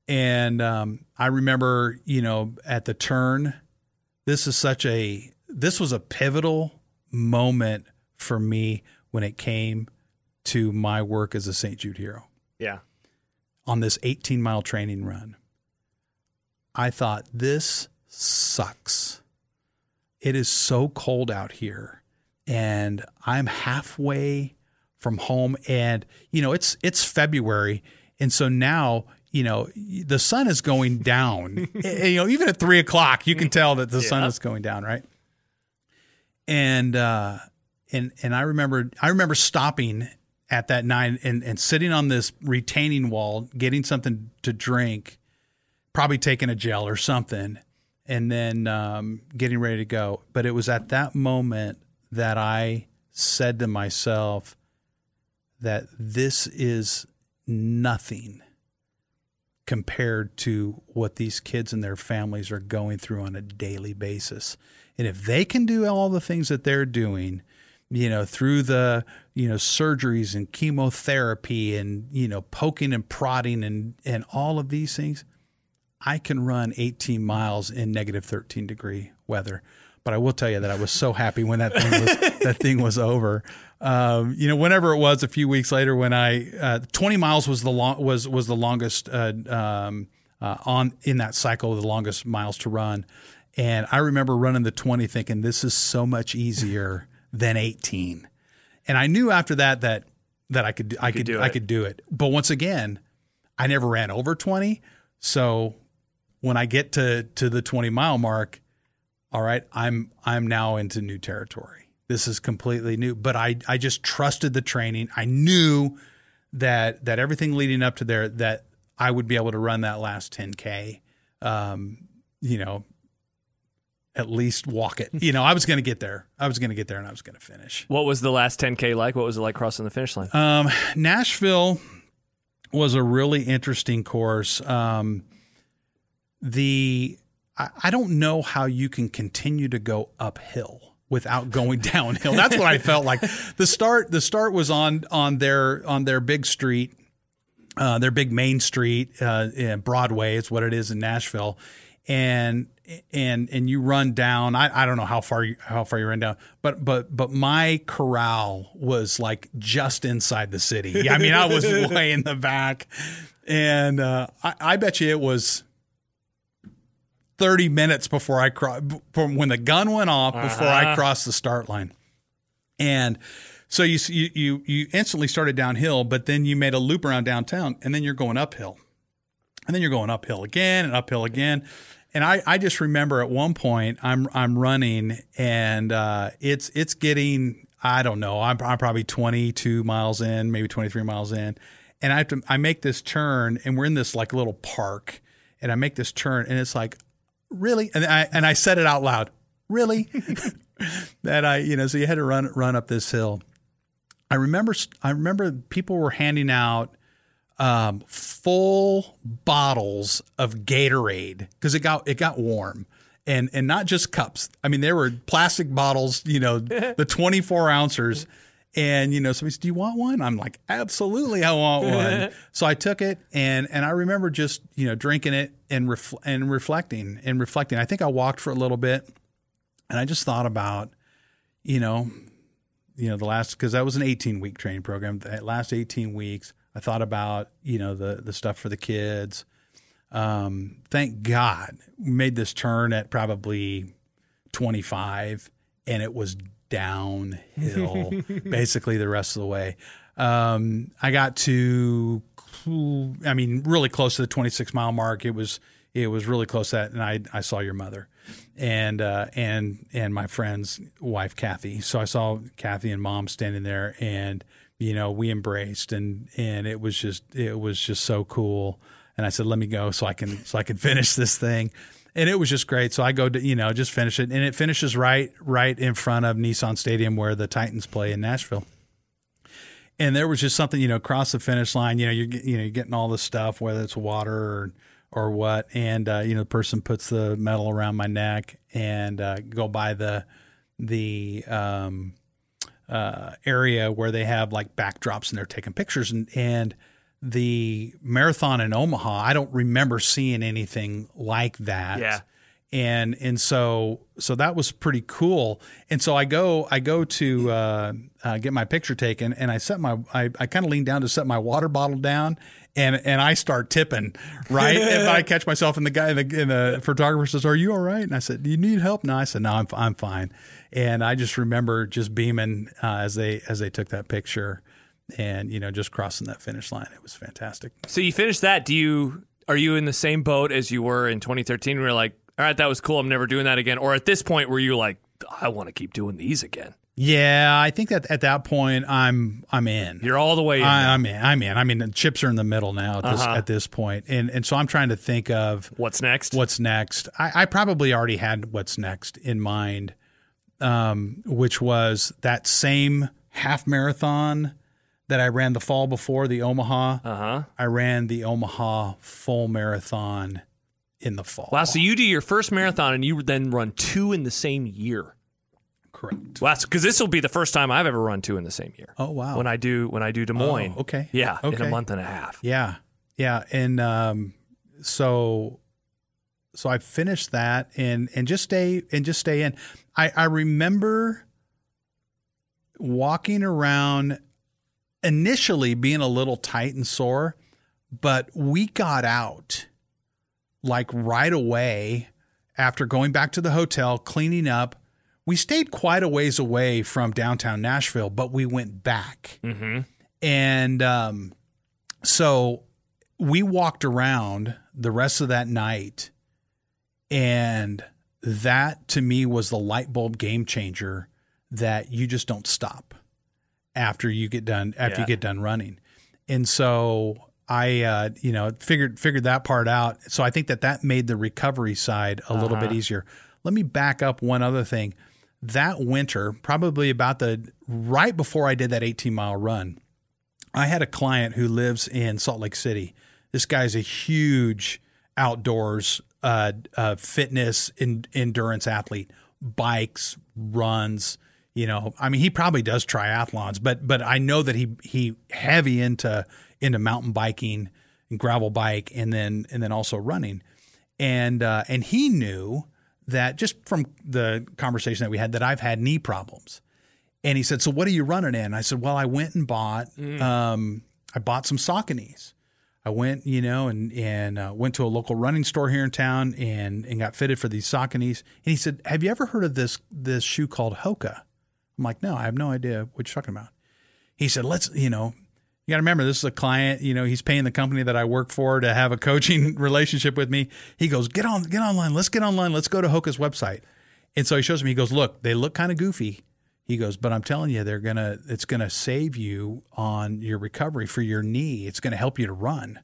And um, I remember, you know, at the turn, this is such a this was a pivotal moment for me when it came to my work as a St. Jude hero Yeah. on this 18 mile training run. I thought this sucks. It is so cold out here and I'm halfway from home and you know it's it's February and so now you know the sun is going down. You know even at three o'clock you can tell that the sun is going down right? And uh and and I remember I remember stopping at that night and and sitting on this retaining wall getting something to drink probably taking a gel or something and then um, getting ready to go. But it was at that moment that I said to myself that this is nothing compared to what these kids and their families are going through on a daily basis. And if they can do all the things that they're doing, you know, through the, you know, surgeries and chemotherapy and, you know, poking and prodding and, and all of these things, I can run 18 miles in negative 13 degree weather. But I will tell you that I was so happy when that thing was, that thing was over. Um, you know, whenever it was, a few weeks later, when I uh, 20 miles was the long was was the longest uh, um, uh, on in that cycle, the longest miles to run. And I remember running the 20, thinking this is so much easier than 18. And I knew after that that that I could I could, do I it. could do it. But once again, I never ran over 20. So when I get to to the 20 mile mark, all right, I'm I'm now into new territory. This is completely new, but I I just trusted the training. I knew that that everything leading up to there that I would be able to run that last 10k. Um, you know, at least walk it. You know, I was going to get there. I was going to get there and I was going to finish. What was the last 10K like? What was it like crossing the finish line? Um, Nashville was a really interesting course. Um, the I, I don't know how you can continue to go uphill without going downhill. That's what I felt like. The start the start was on on their on their big street, uh, their big main street, uh, Broadway. It's what it is in Nashville, and and and you run down. I, I don't know how far you, how far you run down, but but but my corral was like just inside the city. I mean, I was way in the back, and uh, I, I bet you it was 30 minutes before I cross from when the gun went off before uh-huh. I crossed the start line. And so you, you you instantly started downhill, but then you made a loop around downtown and then you're going uphill. And then you're going uphill again and uphill again. And I, I just remember at one point I'm I'm running and uh, it's it's getting I don't know I'm, I'm probably 22 miles in maybe 23 miles in and I have to I make this turn and we're in this like little park and I make this turn and it's like really? And I and I said it out loud. Really? that I, you know, so you had to run run up this hill. I remember I remember people were handing out um, full bottles of Gatorade because it got it got warm. And and not just cups. I mean, there were plastic bottles, you know, the 24 ounces and you know, somebody said, "Do you want one?" I'm like, "Absolutely, I want one." so I took it, and and I remember just you know drinking it and ref- and reflecting and reflecting. I think I walked for a little bit, and I just thought about, you know, you know the last because that was an 18 week training program. That last 18 weeks, I thought about you know the the stuff for the kids. Um, thank God, we made this turn at probably 25, and it was downhill basically the rest of the way. Um, I got to, I mean, really close to the 26 mile mark. It was, it was really close to that. And I, I saw your mother and, uh, and, and my friend's wife, Kathy. So I saw Kathy and mom standing there and, you know, we embraced and, and it was just, it was just so cool. And I said, let me go so I can, so I can finish this thing and it was just great. So I go to you know just finish it, and it finishes right right in front of Nissan Stadium where the Titans play in Nashville. And there was just something you know across the finish line. You know you're you know you're getting all this stuff whether it's water or or what, and uh, you know the person puts the medal around my neck and uh, go by the the um, uh, area where they have like backdrops and they're taking pictures and and the marathon in Omaha, I don't remember seeing anything like that. Yeah. And and so so that was pretty cool. And so I go I go to uh, uh, get my picture taken, and I set my I, I kind of lean down to set my water bottle down, and and I start tipping, right? and I catch myself, and the guy, and the, and the photographer says, "Are you all right?" And I said, "Do you need help?" No, I said, "No, I'm I'm fine." And I just remember just beaming uh, as they as they took that picture and you know just crossing that finish line it was fantastic. So you finished that. Do you are you in the same boat as you were in 2013 where you're like all right that was cool i'm never doing that again or at this point where you like i want to keep doing these again yeah i think that at that point i'm i'm in. You're all the way in I, am in i'm in. I mean the chips are in the middle now at this, uh-huh. at this point and and so i'm trying to think of what's next? what's next. I, I probably already had what's next in mind um, which was that same half marathon that I ran the fall before the Omaha. Uh huh. I ran the Omaha full marathon in the fall. Wow. So you do your first marathon and you then run two in the same year. Correct. Well, because this will be the first time I've ever run two in the same year. Oh wow! When I do when I do Des Moines. Oh, okay. Yeah. Okay. In a month and a half. Yeah. Yeah. And um, so so I finished that and and just stay and just stay in. I I remember walking around initially being a little tight and sore, but we got out like right away after going back to the hotel, cleaning up. We stayed quite a ways away from downtown Nashville, but we went back. Mm-hmm. And um, so we walked around the rest of that night. And that to me was the light bulb game changer that you just don't stop after you get done after yeah. you get done running. And so I uh, you know figured figured that part out. So I think that that made the recovery side a uh-huh. little bit uh-huh. easier. let me back up one other thing. That winter, probably about the right before I did that 18 mile run, I had a client who lives in Salt Lake City. This guy's a huge outdoors uh, uh, fitness in, endurance athlete, bikes, runs. You know, I mean, he probably does triathlons, but but I know that he he heavy into into mountain biking and gravel bike, and then and then also running, and uh, and he knew that just from the conversation that we had that I've had knee problems, and he said, "So what are you running in?" I said, "Well, I went and bought um, I bought some Sauconys." I went, you know, and and uh, went to a local running store here in town and and got fitted for these Sauconys. And he said, "Have you ever heard of this this shoe called Hoka?" I'm like, "No, I have no idea what you're talking about." He said, "Let's, you know, you got to remember this is a client. You know, he's paying the company that I work for to have a coaching relationship with me. He goes, get on, get online. Let's get online. Let's go to Hoka's website." And so he shows me. He goes, "Look, they look kind of goofy." He goes, but I'm telling you, they're gonna. It's gonna save you on your recovery for your knee. It's gonna help you to run,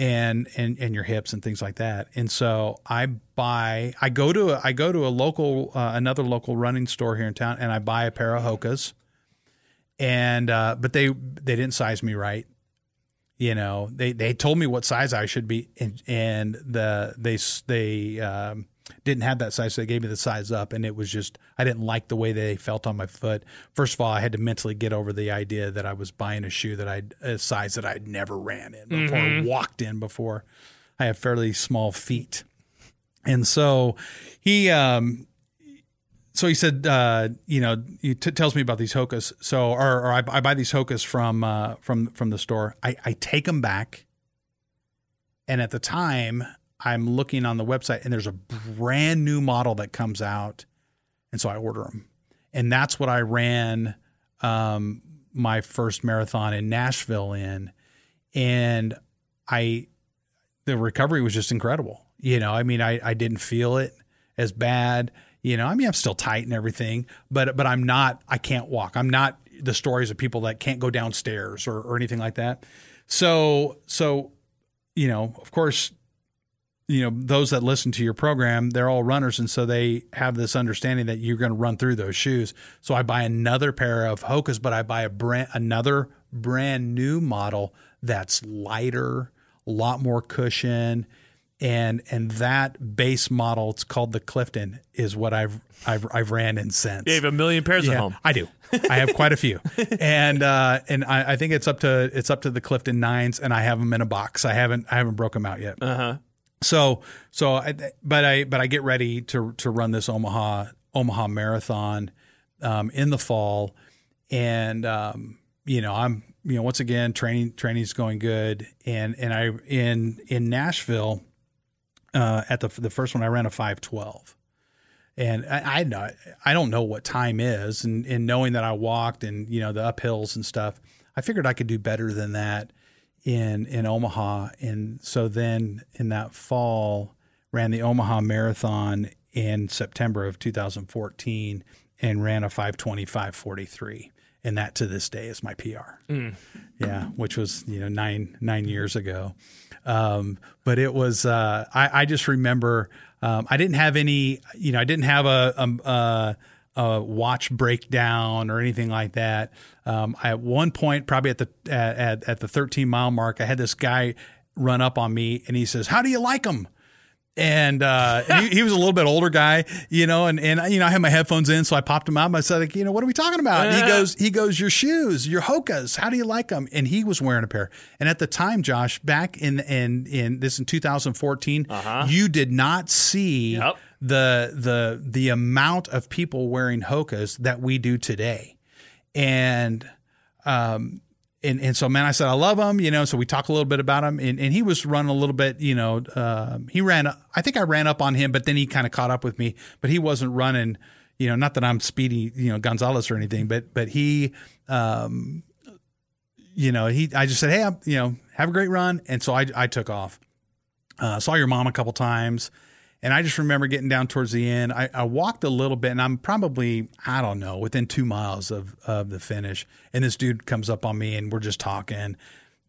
and and and your hips and things like that. And so I buy. I go to a, I go to a local uh, another local running store here in town, and I buy a pair of Hokas. And uh, but they they didn't size me right. You know, they they told me what size I should be, and, and the they they. Um, didn't have that size, so they gave me the size up, and it was just I didn't like the way they felt on my foot. First of all, I had to mentally get over the idea that I was buying a shoe that I a size that I'd never ran in before, mm-hmm. walked in before. I have fairly small feet, and so he um, so he said, uh, you know, he t- tells me about these Hokas. So, or, or I, I, buy these Hokas from uh, from from the store. I, I take them back, and at the time, I'm looking on the website and there's a brand new model that comes out. And so I order them. And that's what I ran um, my first marathon in Nashville in. And I, the recovery was just incredible. You know, I mean, I, I didn't feel it as bad. You know, I mean, I'm still tight and everything, but but I'm not. I can't walk. I'm not the stories of people that can't go downstairs or, or anything like that. So so, you know, of course, you know those that listen to your program they're all runners and so they have this understanding that you're going to run through those shoes. So i buy another pair of hokas but i buy a brand another brand new model that's lighter a lot more cushion and and that base model it's called the clifton is what i've i've, I've ran in since. You have a million pairs yeah, at home. I do. I have quite a few. And uh and I, I think it's up to it's up to the clifton nines and i have them in a box. I haven't i haven't broke them out yet. Uh-huh so so I, but I but I get ready to to run this Omaha Omaha marathon um, in the fall, and um, you know I'm you know once again training training's going good, and and I in in Nashville uh, at the the first one I ran a five twelve. And I, I I don't know what time is, and, and knowing that I walked and you know the uphills and stuff, I figured I could do better than that in in Omaha, and so then in that fall ran the Omaha Marathon in September of 2014 and ran a 525.43 and that to this day is my PR. Mm. Yeah, which was you know nine nine years ago. Um, but it was uh, I, I just remember um, I didn't have any you know I didn't have a, a, a a watch breakdown or anything like that. Um, I, at one point, probably at the at, at the 13 mile mark, I had this guy run up on me and he says, "How do you like them?" And uh, he, he, was a little bit older guy, you know, and, and you know I had my headphones in, so I popped him out. And I said, like, you know, what are we talking about? And he goes, he goes, your shoes, your Hokas. How do you like them? And he was wearing a pair. And at the time, Josh, back in in in this in 2014, uh-huh. you did not see. Yep the the the amount of people wearing Hokas that we do today, and um and and so man, I said I love him, you know. So we talk a little bit about him, and, and he was running a little bit, you know. Um, he ran, I think I ran up on him, but then he kind of caught up with me, but he wasn't running, you know. Not that I'm speedy, you know, Gonzales or anything, but but he, um, you know, he. I just said, hey, I'm, you know, have a great run, and so I I took off. Uh, saw your mom a couple times. And I just remember getting down towards the end. I, I, walked a little bit, and I'm probably I don't know within two miles of of the finish. And this dude comes up on me, and we're just talking.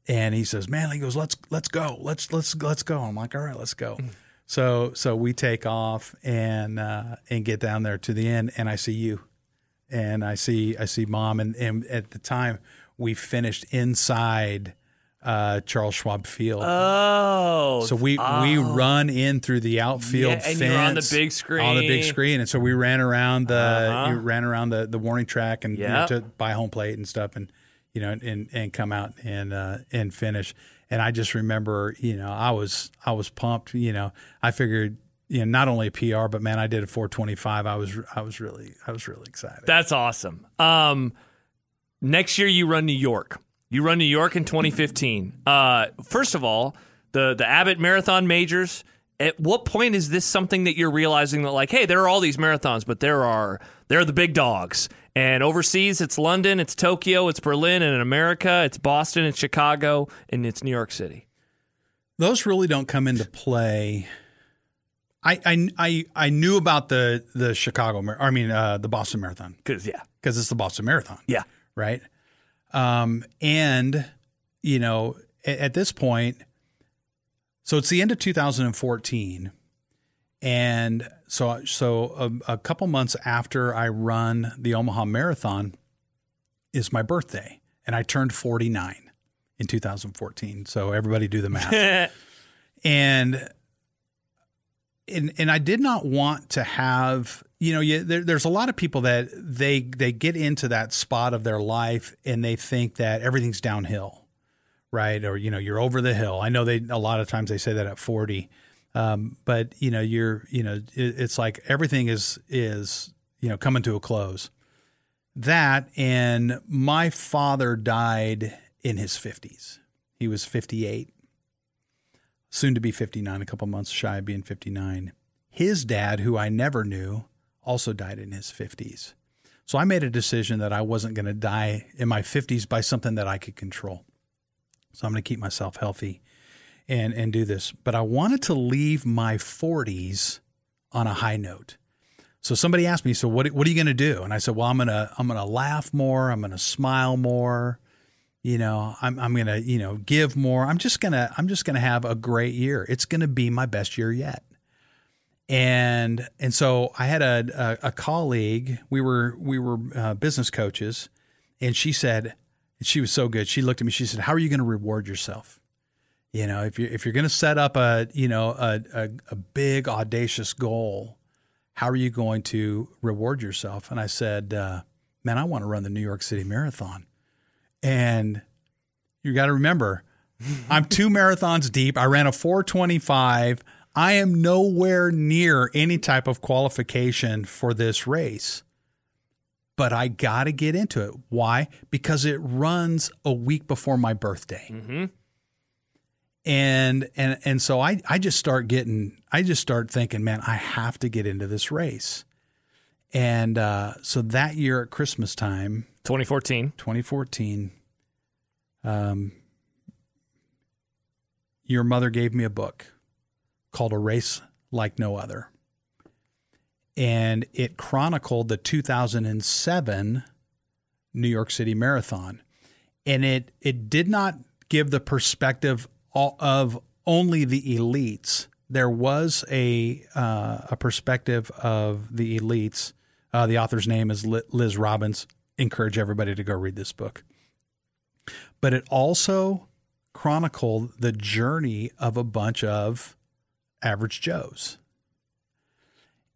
And he says, "Man," he goes, "Let's let's go. Let's let's let's go." I'm like, "All right, let's go." Mm. So so we take off and uh, and get down there to the end, and I see you, and I see I see mom, and, and at the time we finished inside uh, Charles Schwab Field. Oh, so we we oh. run in through the outfield Yeah, and fence on the big screen, on the big screen. and so we ran around the Uh-huh. we ran around the the warning track and you know, Yep. to buy home plate and stuff, and you know and and come out and uh, and finish. And I just remember, you know, I was I was pumped. You know, I figured. You know, not only a PR, but man, I did a 425. I was, I was really, I was really excited. That's awesome. Um, next year you run New York. You run New York in 2015. Uh, first of all, the the Abbott Marathon Majors. At what point is this something that you're realizing that like, hey, there are all these marathons, but there are there are the big dogs. And overseas, it's London, it's Tokyo, it's Berlin, and in America, it's Boston, it's Chicago, and it's New York City. those really don't come into play. I I I, I knew about the the Chicago, I mean uh, the Boston Marathon Because yeah, because it's the Boston Marathon, yeah, right? Um, and you know at, at this point, so it's the end of 2014, and so so a, a couple months after I run the Omaha Marathon is my birthday, and I turned 49 in 2014. So everybody do the math. And and and I did not want to have you know you, there, there's a lot of people that they they get into that spot of their life and they think that everything's downhill right? Or you know you're over the hill. I know they a lot of times they say that at 40 um, but you know you're you know it, it's like everything is is you know coming to a close. That and my father died in his 50s he was 58 soon to be 59, a couple months shy of being 59. His dad, who I never knew, also died in his 50s. So I made a decision that I wasn't going to die in my 50s by something that I could control. So I'm going to keep myself healthy and and do this. But I wanted to leave my 40s on a high note. So somebody asked me, "So what what are you going to do?" And I said, "Well, I'm going to I'm going to laugh more, I'm going to smile more, you know i'm, I'm gonna you know give more i'm just gonna i'm just gonna have a great year it's gonna be my best year yet and and so i had a a, a colleague we were we were uh, business coaches and she said and she was so good she looked at me she said how are you gonna reward yourself you know if you're if you're gonna set up a you know a, a, a big audacious goal how are you going to reward yourself and i said uh, man i want to run the new york city marathon and you got to remember, I'm two marathons deep. I ran a 425. I am nowhere near any type of qualification for this race. But I got to get into it. Why? Because it runs a week before my birthday. mm-hmm. And and and so I I just start getting I just start thinking, man, I have to get into this race. And uh, so that year at Christmas time, 2014. 2014, um, your mother gave me a book called A Race Like No Other. And it chronicled the 2007 New York City Marathon. And it, it did not give the perspective of only the elites. There was a, uh, a perspective of the elites. Uh, the author's name is Liz Robbins encourage everybody to go read this book. But it also chronicled the journey of a bunch of average Joes.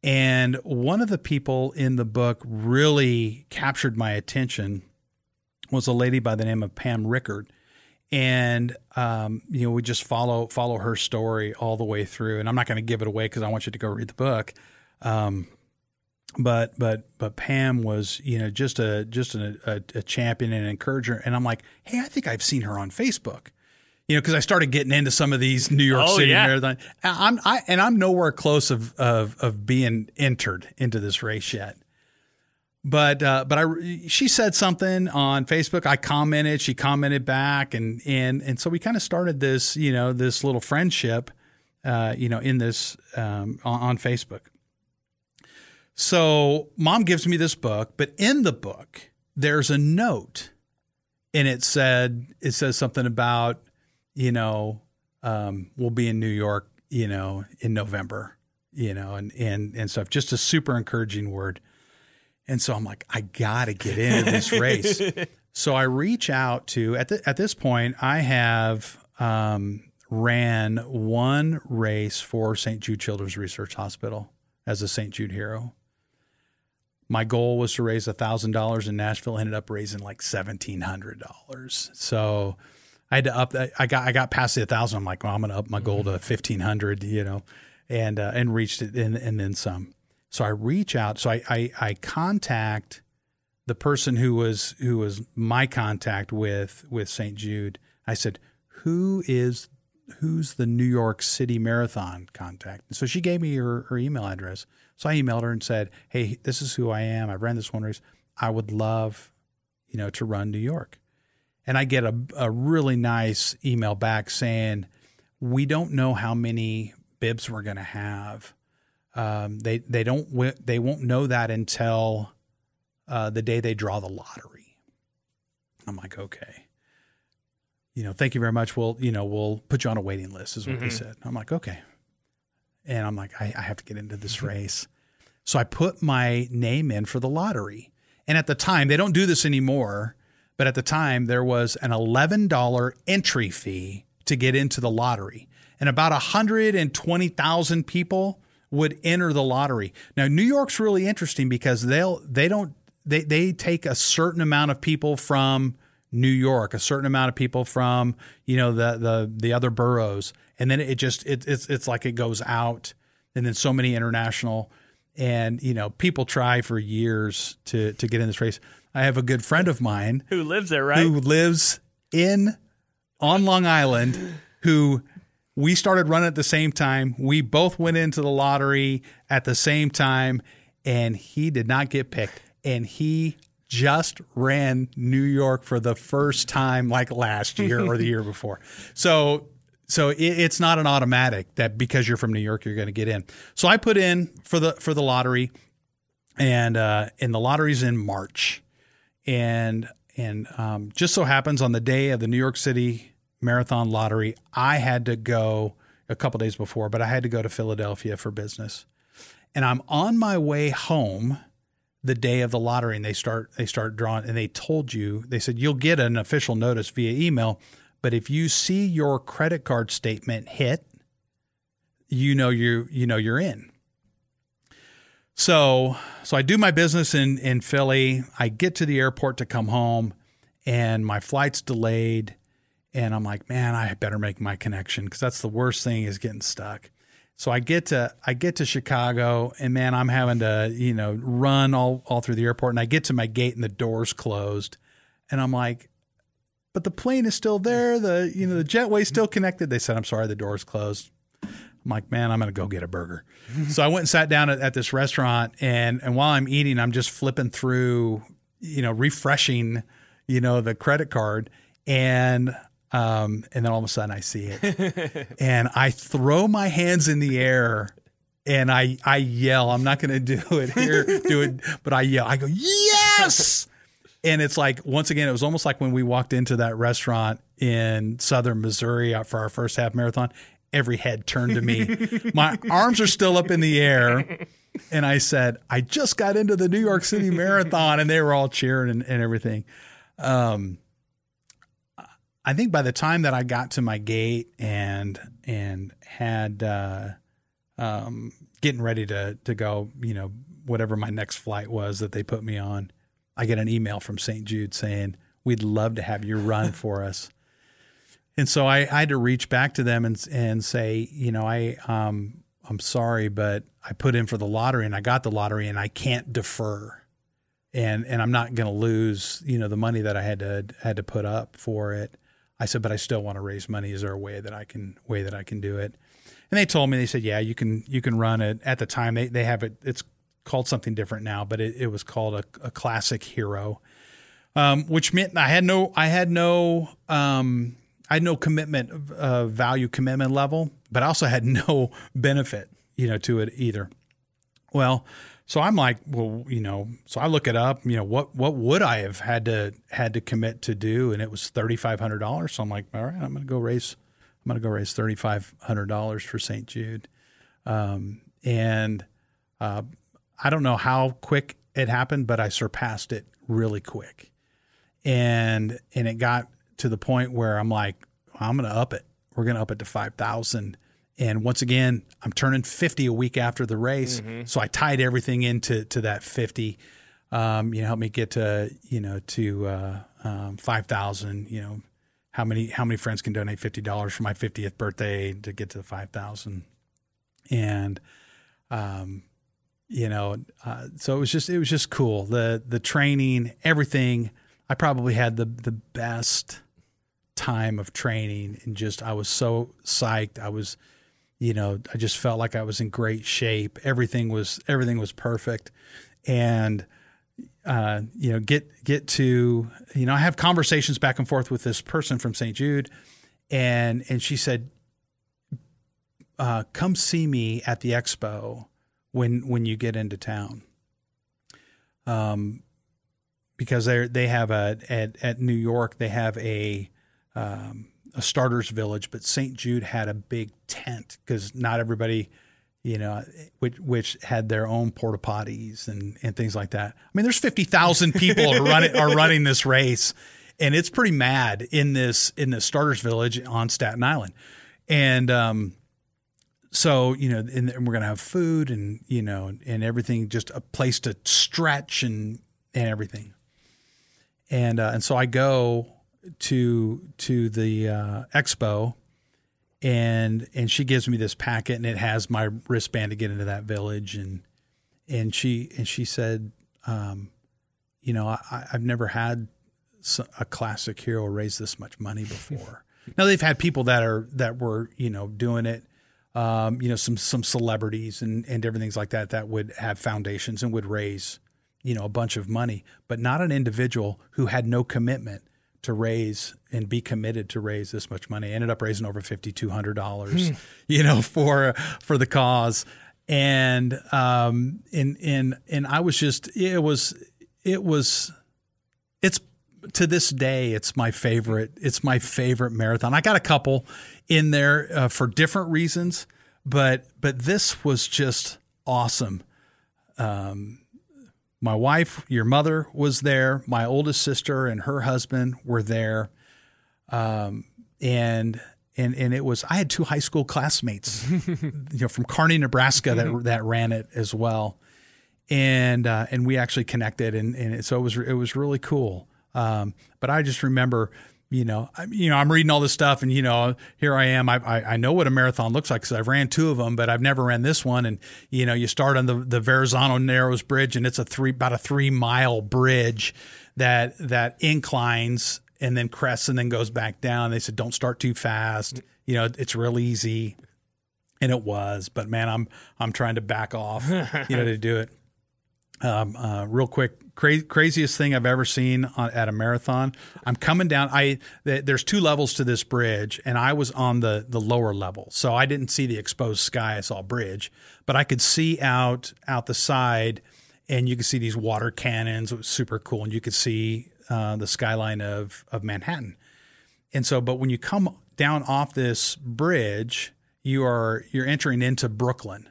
And one of the people in the book really captured my attention was a lady by the name of Pam Rickard. And um, you know, we just follow follow her story all the way through. And I'm not going to give it away because I want you to go read the book. Um, but but but Pam was you know just a just a, a, a champion and an encourager, and I'm like, hey, I think I've seen her on Facebook, you know, because I started getting into some of these New York Oh, City yeah. marathon. I'm I and I'm nowhere close of of of being entered into this race yet. But uh, but I she said something on Facebook. I commented. She commented back, and and and so we kind of started this you know this little friendship, uh, you know, in this um, on, on Facebook. So mom gives me this book, but in the book there's a note, and it said it says something about you know um, we'll be in New York you know, in November, you know, and and and stuff. Just a super encouraging word. And so I'm like, I got to get into this race. so I reach out to at the, at this point, I have um, ran one race for St. Jude Children's Research Hospital as a St. Jude hero. My goal was to raise thousand dollars in Nashville. Ended up raising like seventeen hundred dollars. So I had to up. I got I got past the thousand. I'm like, well, I'm going to up my goal to fifteen hundred. You know, and uh, and reached it and, and then some. So I reach out. So I, I, I contact the person who was who was my contact with with St. Jude. I said, "Who is who's the New York City Marathon contact?" And so she gave me her, her email address. So I emailed her and said, "Hey, this is who I am. I ran this one race. I would love, you know, to run New York." And I get a a really nice email back saying, "We don't know how many bibs we're going to have." Um, they they don't they won't know that until uh, the day they draw the lottery. I'm like, okay, you know, thank you very much. We'll you know we'll put you on a waiting list, is what mm-hmm. they said. I'm like, okay, and I'm like, I, I have to get into this race, so I put my name in for the lottery. And at the time, they don't do this anymore, but at the time there was an eleven dollar entry fee to get into the lottery, and about hundred and twenty thousand people would enter the lottery. Now, New York's really interesting because they'll they don't they they take a certain amount of people from New York, a certain amount of people from you know the the the other boroughs, and then it just it, it's it's like it goes out, and then so many international, and you know people try for years to to get in this race. I have a good friend of mine who lives there, right? Who lives in on Long Island, who we started running at the same time. We both went into the lottery at the same time, and he did not get picked. And he just ran New York for the first time like last year or the year before. So so it, it's not an automatic that because you're from New York you're going to get in. So I put in for the for the lottery, and uh, and the lottery's in March, and and um, just so happens on the day of the New York City marathon lottery. I had to go a couple days before, but I had to go to Philadelphia for business. And I'm on my way home the day of the lottery and they start they start drawing and they told you they said you'll get an official notice via email but if you see your credit card statement hit you know you you know you're in so so I do my business in in Philly I get to the airport to come home and my flight's delayed and I'm like, man, I better make my connection because that's the worst thing is getting stuck. So I get to I get to Chicago and man, I'm having to, you know, run all, all through the airport and I get to my gate and the door's closed. And I'm like, but the plane is still there. The you know, the jetway's still connected. They said, I'm sorry, the door's closed. I'm like, man, I'm gonna go get a burger. so I went and sat down at, at this restaurant and and while I'm eating, I'm just flipping through, you know, refreshing, you know, the credit card. And um, and then all of a sudden I see it and I throw my hands in the air and I, I yell, I'm not going to do it here, do it, but I yell, I go, yes. and it's like, once again, it was almost like when we walked into that restaurant in Southern Missouri for our first half marathon, every head turned to me. my arms are still up in the air. And I said, I just got into the New York City Marathon, and they were all cheering and, and everything. Um, I think by the time that I got to my gate and and had uh, um, getting ready to to go, you know, whatever my next flight was that they put me on, I get an email from St. Jude saying we'd love to have you run for us. And so I, I, had to reach back to them and and say, you know, I um I'm sorry, but I put in for the lottery and I got the lottery and I can't defer. And and I'm not going to lose, you know, the money that I had to had to put up for it. I said, but I still want to raise money. Is there a way that I can way that I can do it? And they told me they said, yeah, you can you can run it. At the time, they they have it. It's called something different now, but it, it was called a, a classic hero, um, which meant I had no I had no um, I had no commitment uh, value commitment level, but I also had no benefit you know to it either. Well, so I'm like, well, you know, so I look it up. You know, what what would I have had to had to commit to do? And it was thirty five hundred dollars. So I'm like, all right, I'm going to go raise. I'm to go raise $3,500 for St. Jude. Um, and uh, I don't know how quick it happened, but I surpassed it really quick. And and it got to the point where I'm like, I'm going to up it. We're going to up it to 5,000. And once again, I'm turning 50 a week after the race. Mm-hmm. So I tied everything into to that 50. Um, you know, help me get to, you know, to uh, um, 5,000, you know, how many how many friends can donate $50 for my 50th birthday to get to the 5,000. And um, you know, uh, so it was just it was just cool. The the training, everything. I probably had the the best time of training and just I was so psyched. I was you know, I just felt like I was in great shape. Everything was everything was perfect. And uh, you know, get get to you know, I have conversations back and forth with this person from St. Jude and and she said uh, come see me at the expo when when you get into town. Um, because they they have a at, at New York they have a um, a starters village, but St. Jude had a big tent because not everybody, you know, which which had their own porta potties and and things like that. I mean, there's fifty thousand people are running are running this race, and it's pretty mad in this in the starters village on Staten Island, and um, so you know, and, and we're gonna have food and you know and everything, just a place to stretch and and everything, and uh, and so I go to to the uh, expo, and and she gives me this packet, and it has my wristband to get into that village, and and she and she said, um, you know, I, I've never had a classic hero raise this much money before. now they've had people that are that were you know doing it. Um, you know, some some celebrities and and everything's like that that would have foundations and would raise, you know, a bunch of money, but not an individual who had no commitment to raise and be committed to raise this much money. I ended up raising over fifty two hundred dollars, hmm. you know, for for the cause. And um and and and I was just it was it was it's to this day it's my favorite it's my favorite marathon. I got a couple in there uh, for different reasons, but but this was just awesome. Um, my wife, your mother was there. My oldest sister and her husband were there. Um, and and and it was I had two high school classmates, you know, from Kearney, Nebraska that mm-hmm. that ran it as well, and uh, and we actually connected, and and so it was it was really cool. Um, but I just remember you know, I, you know, I'm reading all this stuff, and you know, here I am. I I, I know what a marathon looks like because I've ran two of them, but I've never ran this one. And you know, you start on the the Verrazano Narrows Bridge, and it's a three about a three mile bridge that that inclines and then crests and then goes back down. They said, don't start too fast. You know, it's real easy, and it was. But man, I'm I'm trying to back off, you know, to do it. Um, uh, real quick, cra- craziest thing I've ever seen on, at a marathon. I'm coming down. I th- there's two levels to this bridge, and I was on the the lower level, so I didn't see the exposed sky. I saw bridge, but I could see out out the side, and you could see these water cannons. It was super cool, and you could see uh, the skyline of of Manhattan. And so, but when you come down off this bridge, you are you're entering into Brooklyn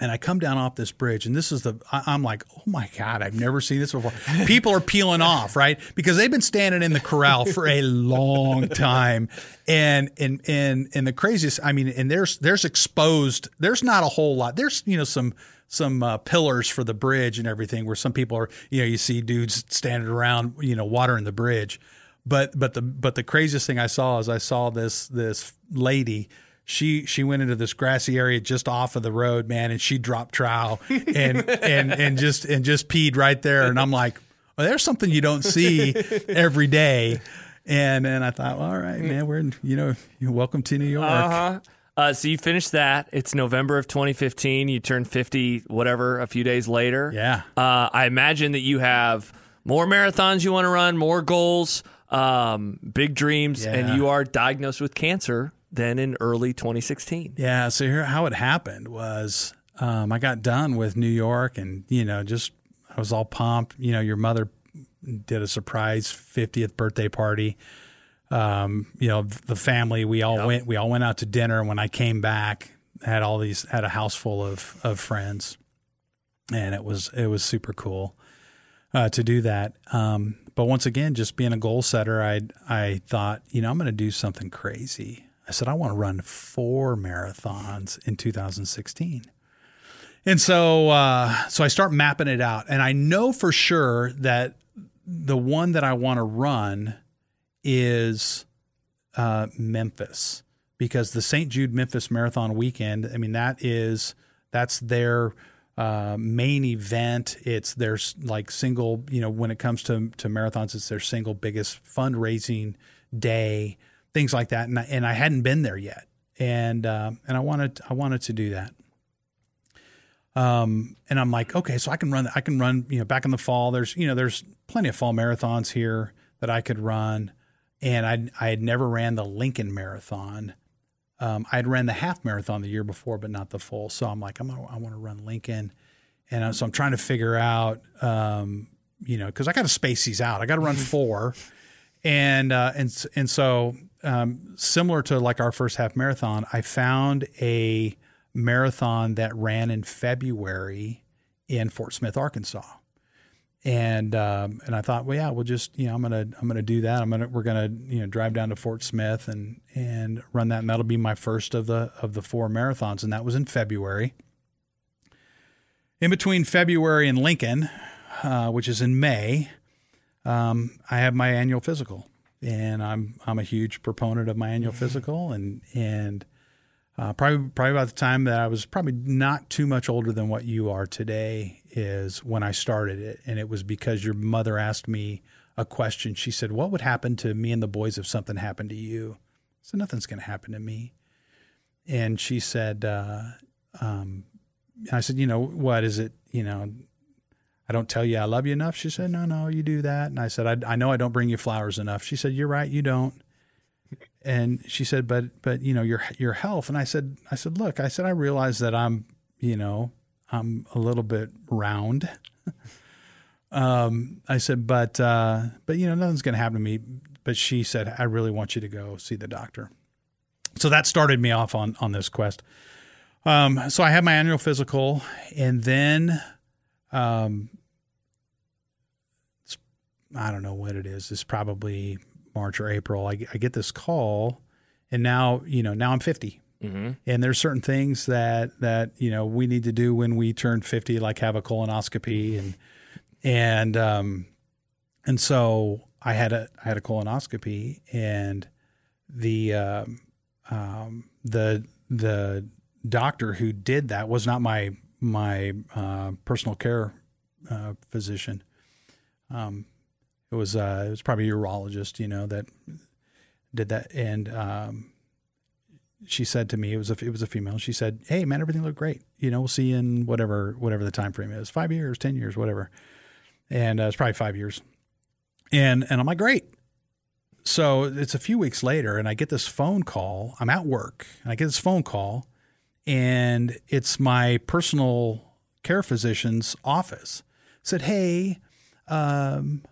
and I come down off this bridge, and this is the I'm like, oh my god, I've never seen this before. People are peeling off, right? Because they've been standing in the corral for a long time, and and and and the craziest, I mean, and there's there's exposed. There's not a whole lot. There's you know some some uh, pillars for the bridge and everything, where some people are you know you see dudes standing around you know watering the bridge, but but the but the craziest thing I saw is I saw this this lady she she went into this grassy area just off of the road, man, and she dropped trowel and and and just and just peed right there. And I'm like, well, there's something you don't see every day. And and I thought, well, all right, man, we're in, you know, welcome to New York. Uh-huh. Uh, so you finished that. It's November of 2015. You turned 50, whatever, a few days later. Yeah. Uh, I imagine that you have more marathons you want to run, more goals, um, big dreams, yeah. and you are diagnosed with cancer then in early 2016. Yeah. So here, how it happened was um, I got done with New York, and you know, just I was all pumped. You know, your mother did a surprise 50th birthday party um, you know, the family. We all Yep. went. We all went out to dinner. And when I came back, had all these had a house full of of friends, and it was it was super cool uh, to do that. Um, but once again, just being a goal setter, I I thought, you know, I'm going to do something crazy. I said I want to run four marathons in 2016. And so, uh, so I start mapping it out, and I know for sure that the one that I want to run is uh, Memphis because the St. Jude Memphis Marathon weekend. I mean, that is that's their uh, main event. It's their like single. You know, when it comes to to marathons, it's their single biggest fundraising day. Things like that, and I, and I hadn't been there yet, and uh, and I wanted I wanted to do that. Um, and I'm like, okay, so I can run, I can run, you know, back in the fall, there's, you know, there's plenty of fall marathons here that I could run. And I, I had never ran the Lincoln marathon. Um, I'd ran the half marathon the year before, but not the full. So I'm like, I'm gonna, I want to run Lincoln. And uh, so I'm trying to figure out, um, you know, cause I got to space these out. I got to run four. And, uh, and, and so, um, similar to like our first half marathon, I found a marathon that ran in February in Fort Smith, Arkansas. And um, and I thought, well, yeah, we'll just you know I'm gonna I'm gonna do that. I'm gonna we're gonna you know drive down to Fort Smith and and run that. And that'll be my first of the of the four marathons. And that was in February. In between February and Lincoln, uh, which is in May, um, I have my annual physical, and I'm I'm a huge proponent of my annual physical, and and uh, probably probably about the time that I was probably not too much older than what you are today is when I started it, and it was because your mother asked me a question. She said, "What would happen to me and the boys if something happened to you?" I said, "Nothing's going to happen to me." And she said, uh, um, "I said, you know what is it? You know, I don't tell you I love you enough." She said, "No, no, you do that." And I said, "I, I know I don't bring you flowers enough." She said, "You're right, you don't." and she said but but you know your your health and i said i said look i said i realize that i'm you know i'm a little bit round um i said but uh but you know nothing's going to happen to me but she said i really want you to go see the doctor so that started me off on on this quest um so i had my annual physical and then um it's- i don't know what it is. It's probably March or April, I, I get this call, and now you know now I'm 50, Mm-hmm. and there's certain things that that you know we need to do when we turn 50, like have a colonoscopy, and and um and so I had a I had a colonoscopy, and the um, um, the the doctor who did that was not my my uh, personal care uh, physician. Um, it was uh, it was probably a urologist, you know, that did that. And um, she said to me, it was a it was a female. She said, "Hey, man, everything looked great. You know, we'll see you in whatever whatever the time frame is, five years, ten years, whatever." And uh, it's probably five years. And and I'm like, great. So it's a few weeks later, and I get this phone call. I'm at work, and I get this phone call, and it's my personal care physician's office. Said, "Hey, um,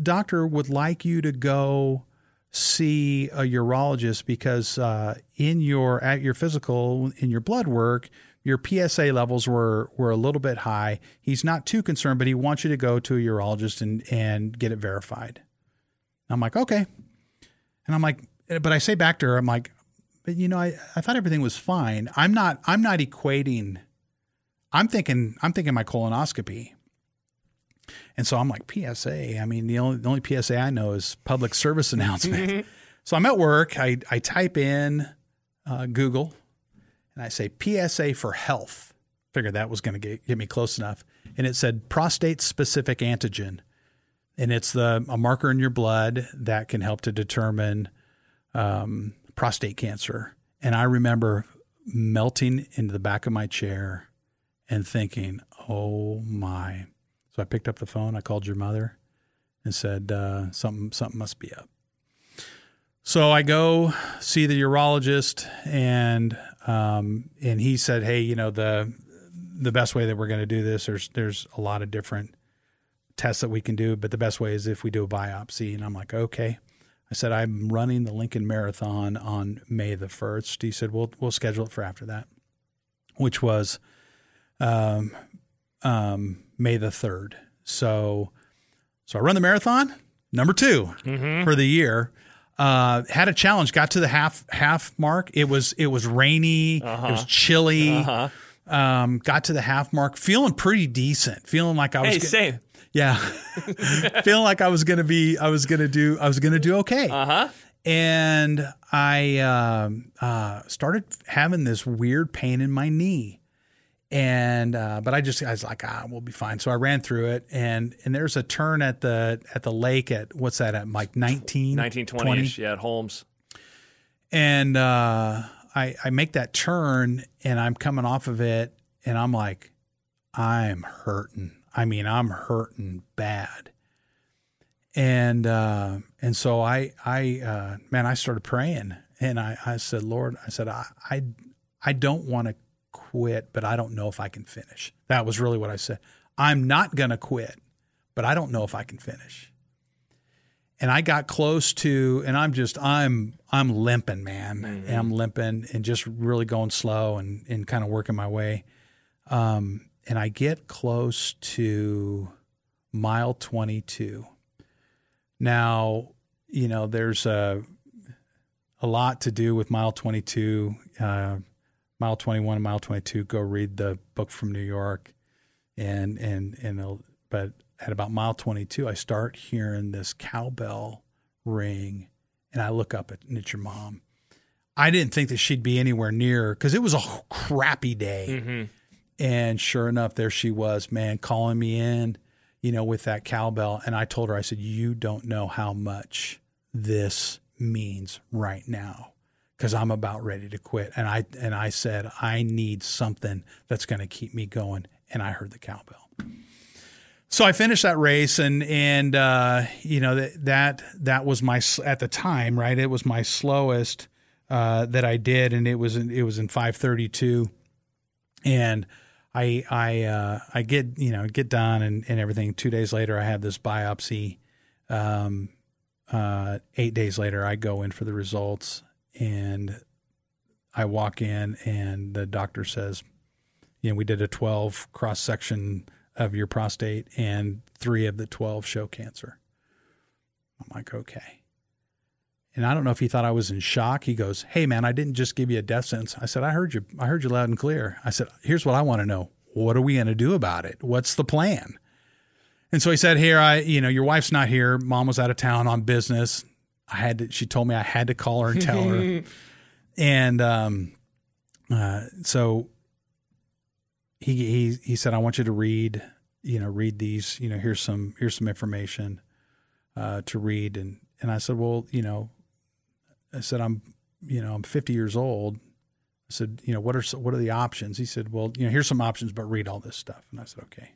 doctor would like you to go see a urologist because uh, in your at your physical in your blood work your PSA levels were were a little bit high. He's not too concerned, but he wants you to go to a urologist and and get it verified. I'm like, okay. And I'm like, but I say back to her, I'm like, but you know, I, I thought everything was fine. I'm not I'm not equating I'm thinking I'm thinking my colonoscopy. And so I'm like, PSA. I mean, the only the only PSA I know is public service announcement. so I'm at work. I I type in uh, Google, and I say PSA for health. Figured that was going to get, get me close enough, and it said prostate specific antigen, and it's the a marker in your blood that can help to determine um, prostate cancer. And I remember melting into the back of my chair and thinking, "Oh my." So I picked up the phone. I called your mother and said uh, something something must be up. So I go see the urologist, and um, and he said, "Hey, you know the the best way that we're going to do this. There's there's a lot of different tests that we can do, but the best way is if we do a biopsy." And I'm like, "Okay." I said, I'm running the Lincoln Marathon on May the 1st. He said, we'll, we'll schedule it for after that, which was um, um, May the 3rd. So, so I run the marathon, number 2 Mm-hmm. for the year. Uh, had a challenge, got to the half half mark. It was it was rainy, it was chilly. Uh-huh. Um, got to the half mark, feeling pretty decent, feeling like I was Hey, go- same. Yeah, feeling like I was gonna be, I was gonna do, I was gonna do okay. Uh huh. and I um, uh, started having this weird pain in my knee, and uh, but I just I was like, ah, we'll be fine. So I ran through it, and and there's a turn at the at the lake at what's that at like 19, 1920 ish. Yeah, at Holmes. and uh, I I make that turn, and I'm coming off of it, and I'm like, I'm hurting. I mean, I'm hurting bad. And uh, and so I I uh, man, I started praying, and I I said, Lord, I said I I, I don't want to quit, but I don't know if I can finish. That was really what I said. I'm not gonna quit, but I don't know if I can finish and I got close to, and I'm just, I'm, I'm limping, man, and I'm limping and just really going slow and, and kind of working my way. Um, and I get close to mile 22. Now, you know, there's a, a lot to do with mile 22, uh, mile 21 and mile 22. Go read the book from New York and, and, and, but at about mile 22, I start hearing this cowbell ring, and I look up at and it's your mom. I didn't think that she'd be anywhere near because it was a crappy day. Mm-hmm. And sure enough, there she was, man, calling me in, you know, with that cowbell. And I told her, I said, You don't know how much this means right now because I'm about ready to quit. And I and I said, I need something that's going to keep me going. And I heard the cowbell. So I finished that race, and and uh, you know that that that was my at the time, right? It was my slowest uh, that I did, and it was in, it was in five thirty two, and I I uh, I get you know get done and, and everything. Two days later, I have this biopsy. Um, uh, eight days later, I go in for the results, and I walk in, and the doctor says, you know, we did a twelve cross section of your prostate, and three of the twelve show cancer. I'm like, okay. And I don't know if he thought I was in shock. He goes, "Hey man, I didn't just give you a death sentence." I said, "I heard you. I heard you loud and clear." I said, "Here's what I want to know. What are we going to do about it? What's the plan?" And so he said, "Here, I, you know, your wife's not here. Mom was out of town on business. I had to. She told me I had to call her and tell her." and um, uh, so he he he said, "I want you to read, you know, read these. You know, here's some here's some information uh, to read." And and I said, "Well, you know," I said, "I'm, you know, I'm 50 years old." I said, "You know, what are what are the options?" He said, "Well, you know, here's some options, but read all this stuff." And I said, "Okay."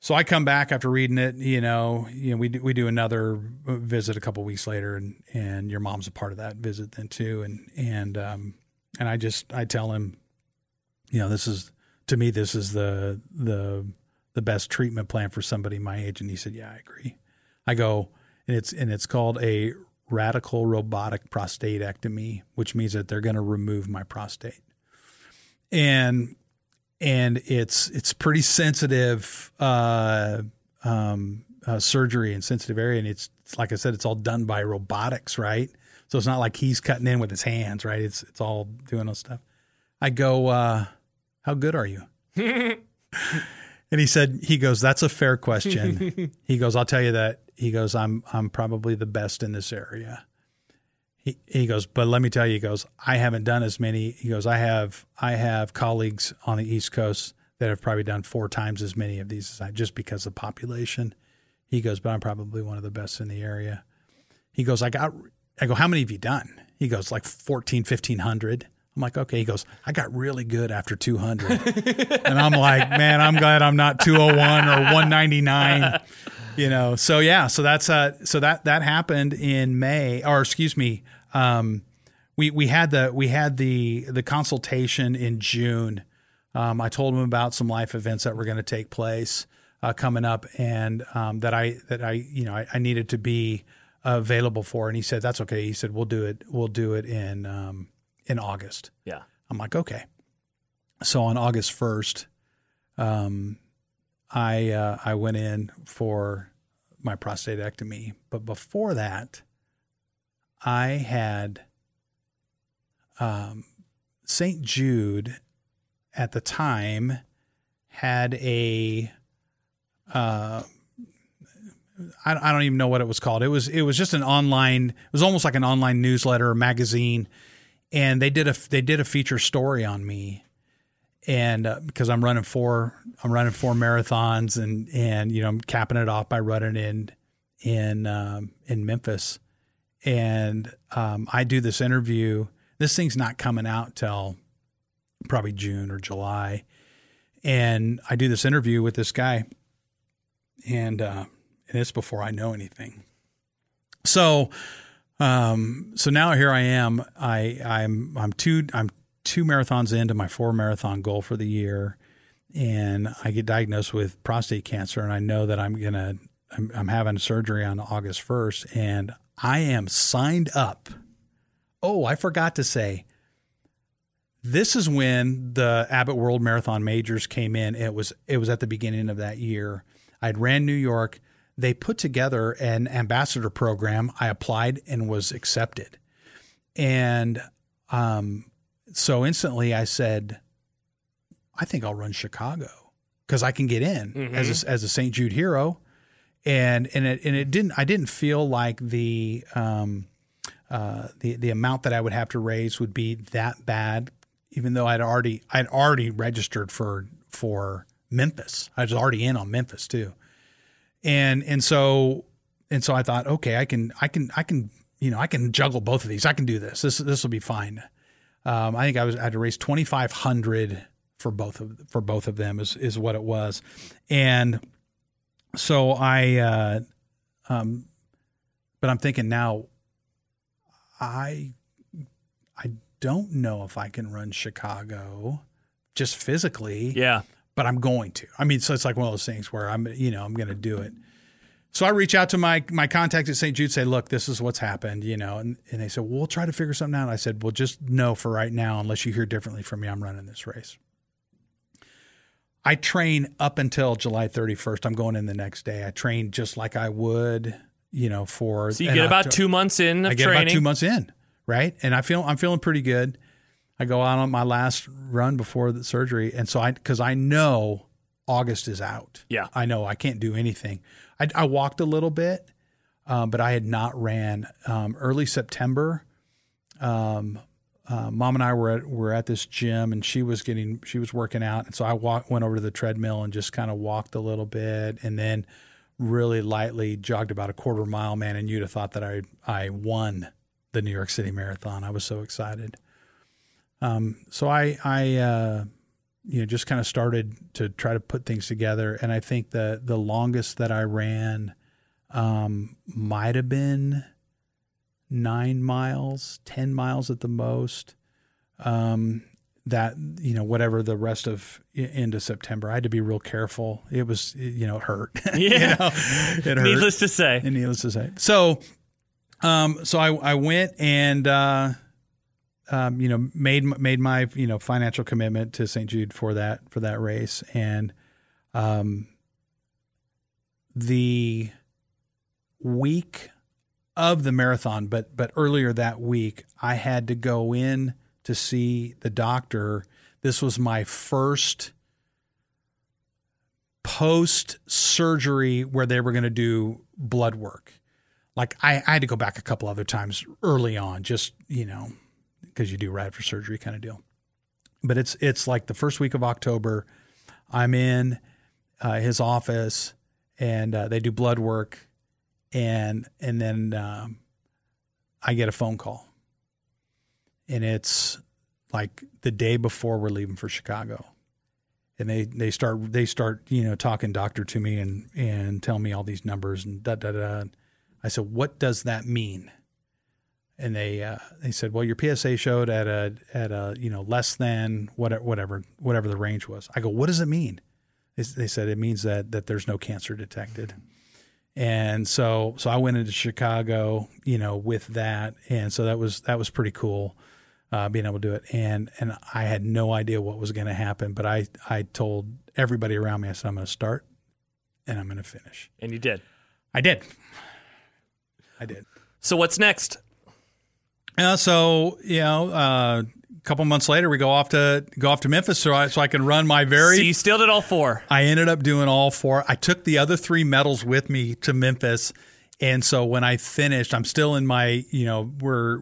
So I come back after reading it. You know, you know, we do, we do another visit a couple weeks later, and and your mom's a part of that visit then too. And and um and I just I tell him, you know, this is to me this is the the the best treatment plan for somebody my age. And he said, yeah, I agree. I go and it's and it's called a radical robotic prostatectomy, which means that they're going to remove my prostate. And and it's it's pretty sensitive uh, um, uh, surgery and sensitive area, and it's, it's like I said, it's all done by robotics, right? So it's not like he's cutting in with his hands, right? It's it's all doing those stuff. I go, uh, how good are you? and he said, he goes, that's a fair question. he goes, I'll tell you that. He goes, I'm I'm probably the best in this area. He, he goes, but let me tell you, he goes, I haven't done as many. He goes, I have I have colleagues on the East Coast that have probably done four times as many of these as I, just because of population. He goes, but I'm probably one of the best in the area. He goes, I got, I go, how many have you done? He goes, like 14, 1500. I'm like, okay. He goes, I got really good after 200. and I'm like, man, I'm glad I'm not 201 or 199 you know so yeah so that's uh so that that happened in may or excuse me um we we had the we had the the consultation in june um i told him about some life events that were going to take place uh, coming up and um that i that i you know i, I needed to be available for. And he said, that's okay. He said, we'll do it. We'll do it in, um, in August. Yeah. I'm like, okay. So on August 1st, um, I, uh, I went in for my prostatectomy. But before that, I had, um, St. Jude at the time had a, uh, I, I don't even know what it was called. It was it was just an online. It was almost like an online newsletter or magazine, and they did a they did a feature story on me, and uh, because I'm running four I'm running four marathons and and you know I'm capping it off by running in in um, in Memphis, and um, I do this interview. This thing's not coming out till probably June or July, and I do this interview with this guy, and. Uh, and it's before I know anything. So, um, so now here I am. I I'm I'm two I'm two marathons into my four marathon goal for the year, and I get diagnosed with prostate cancer, and I know that I'm gonna I'm, I'm having surgery on August first, and I am signed up. Oh, I forgot to say. This is when the Abbott World Marathon Majors came in. It was it was at the beginning of that year. I'd ran New York they put together an ambassador program. I applied and was accepted. And um, so instantly I said, I think I'll run Chicago because I can get in mm-hmm. as a, as a St. Jude hero. And, and it, and it didn't, I didn't feel like the, um, uh, the, the amount that I would have to raise would be that bad, even though I'd already, I'd already registered for, for Memphis. I was already in on Memphis too and and so and so I thought, okay, I can I can I can you know I can juggle both of these. I can do this. This this will be fine. Um, I think I was I had to raise twenty five hundred for both of for both of them is is what it was, and so I, uh, um, but I'm thinking now, I I don't know if I can run Chicago just physically. Yeah but I'm going to. I mean, so it's like one of those things where I'm, you know, I'm going to do it. So I reach out to my my contact at St. Jude, say, look, this is what's happened, you know, and, and they said, well, we'll try to figure something out. I said, well, just know for right now, unless you hear differently from me, I'm running this race. I train up until July 31st. I'm going in the next day. I train just like I would, you know, for. So you get about two months in of I get training. about two months in, right? And I feel I'm feeling pretty good. I go out on my last run before the surgery, and so I because I know August is out. Yeah, I know I can't do anything. I, I walked a little bit, um, but I had not ran um, early September. Um, uh, Mom and I were at were at this gym, and she was getting she was working out, and so I walk, went over to the treadmill and just kind of walked a little bit, and then really lightly jogged about a quarter mile. Man, and you'd have thought that I I won the New York City Marathon. I was so excited. Um, so I, I, uh, you know, just kind of started to try to put things together. And I think the the longest that I ran um, might have been nine miles, ten miles at the most. Um, that you know, whatever the rest of into September, I had to be real careful. It was, you know, it hurt. Yeah, you know, it hurt. Needless to say, and needless to say. So, um, so I I went and. Uh, um, you know, made made my you know financial commitment to St. Jude for that for that race, and um, the week of the marathon, but but earlier that week, I had to go in to see the doctor. This was my first post surgery where they were going to do blood work. Like I, I had to go back a couple other times early on, just you know because you do right after surgery kind of deal. But it's it's like the first week of October. I'm in uh, his office and uh, they do blood work, and and then um, I get a phone call, and it's like the day before we're leaving for Chicago, and they they start they start you know talking doctor to me and and tell me all these numbers and da da da. I said, what does that mean? And they uh, they said, well, your PSA showed at a at a you know less than whatever whatever whatever the range was. I go, what does it mean? They, they said it means that that there's no cancer detected, And so so I went into Chicago, you know, with that, and so that was that was pretty cool. Uh, being able to do it, and and I had no idea what was going to happen, but I I told everybody around me, I said I'm going to start, and I'm going to finish. And you did. I did. I did. So what's next? Uh, so you know, uh, a couple months later, we go off to go off to Memphis, so I, so I can run my very. So you still did all four. I ended up doing all four. I took the other three medals with me to Memphis, and so when I finished, I'm still in my you know we're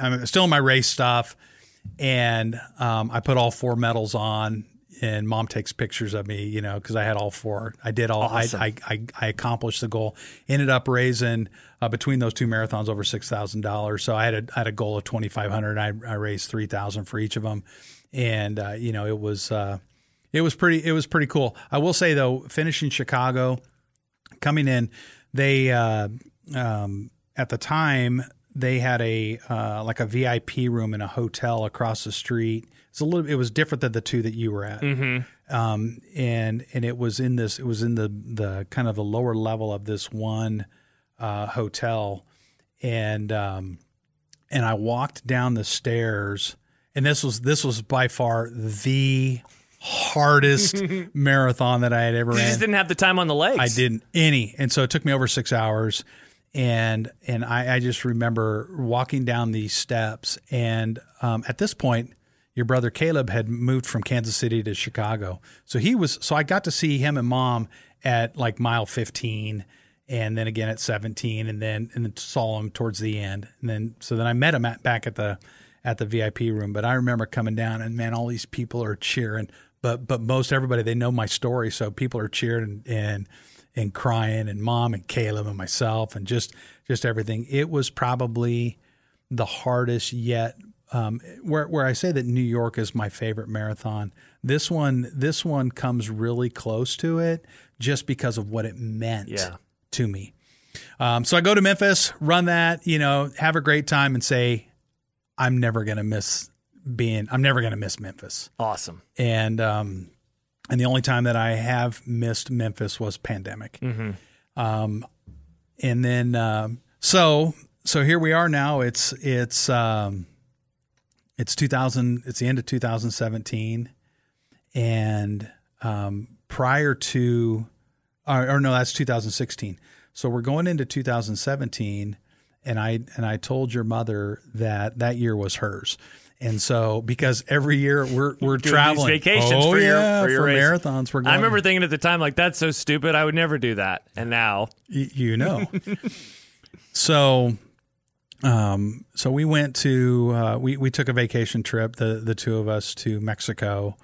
I'm still in my race stuff, and um, I put all four medals on. And mom takes pictures of me, you know, because I had all four. I did all. Awesome. I, I, I accomplished the goal. Ended up raising uh, between those two marathons over six thousand dollars. So I had a I had a goal of twenty five hundred. I I raised three thousand for each of them, and uh, you know it was uh, it was pretty it was pretty cool. I will say though, finishing Chicago, coming in, they uh, um, at the time they had a uh, like a VIP room in a hotel across the street. It's a little. It was different than the two that you were at. Um, and and it was in this. It was in the the kind of the lower level of this one uh, hotel, and um, and I walked down the stairs, and this was this was by far the hardest marathon that I had ever You ran. just didn't have the time on the legs. I didn't any, and so it took me over six hours, and and I, I just remember walking down these steps, and um, at this point, your brother Caleb had moved from Kansas City to Chicago, so he was so I got to see him and mom at like mile fifteen. And then again at 17, and then and then saw him towards the end, and then so then I met him at, back at the at the VIP room. But I remember coming down, and man, all these people are cheering. But but most everybody they know my story, so people are cheering and and, and crying, and mom and Caleb and myself, and just just everything. It was probably the hardest yet. Um, where where I say that New York is my favorite marathon, this one this one comes really close to it, just because of what it meant Yeah. to me. Um, so I go to Memphis, run that, you know, have a great time, and say, I'm never going to miss being. I'm never going to miss Memphis. Awesome. And um, and the only time that I have missed Memphis was pandemic. Um, and then um, so so here we are now. It's it's um, it's 2000. It's the end of 2017, and um, prior to or, or no, that's 2016. So we're going into 2017, and I and I told your mother that that year was hers. And so, because every year we're we're these traveling vacations oh, for your- for your race. marathons. We're going, I remember thinking at the time, like, that's so stupid. I would never do that. And now, Y- you know. so, um, so we went to uh, we we took a vacation trip, the the two of us to Mexico,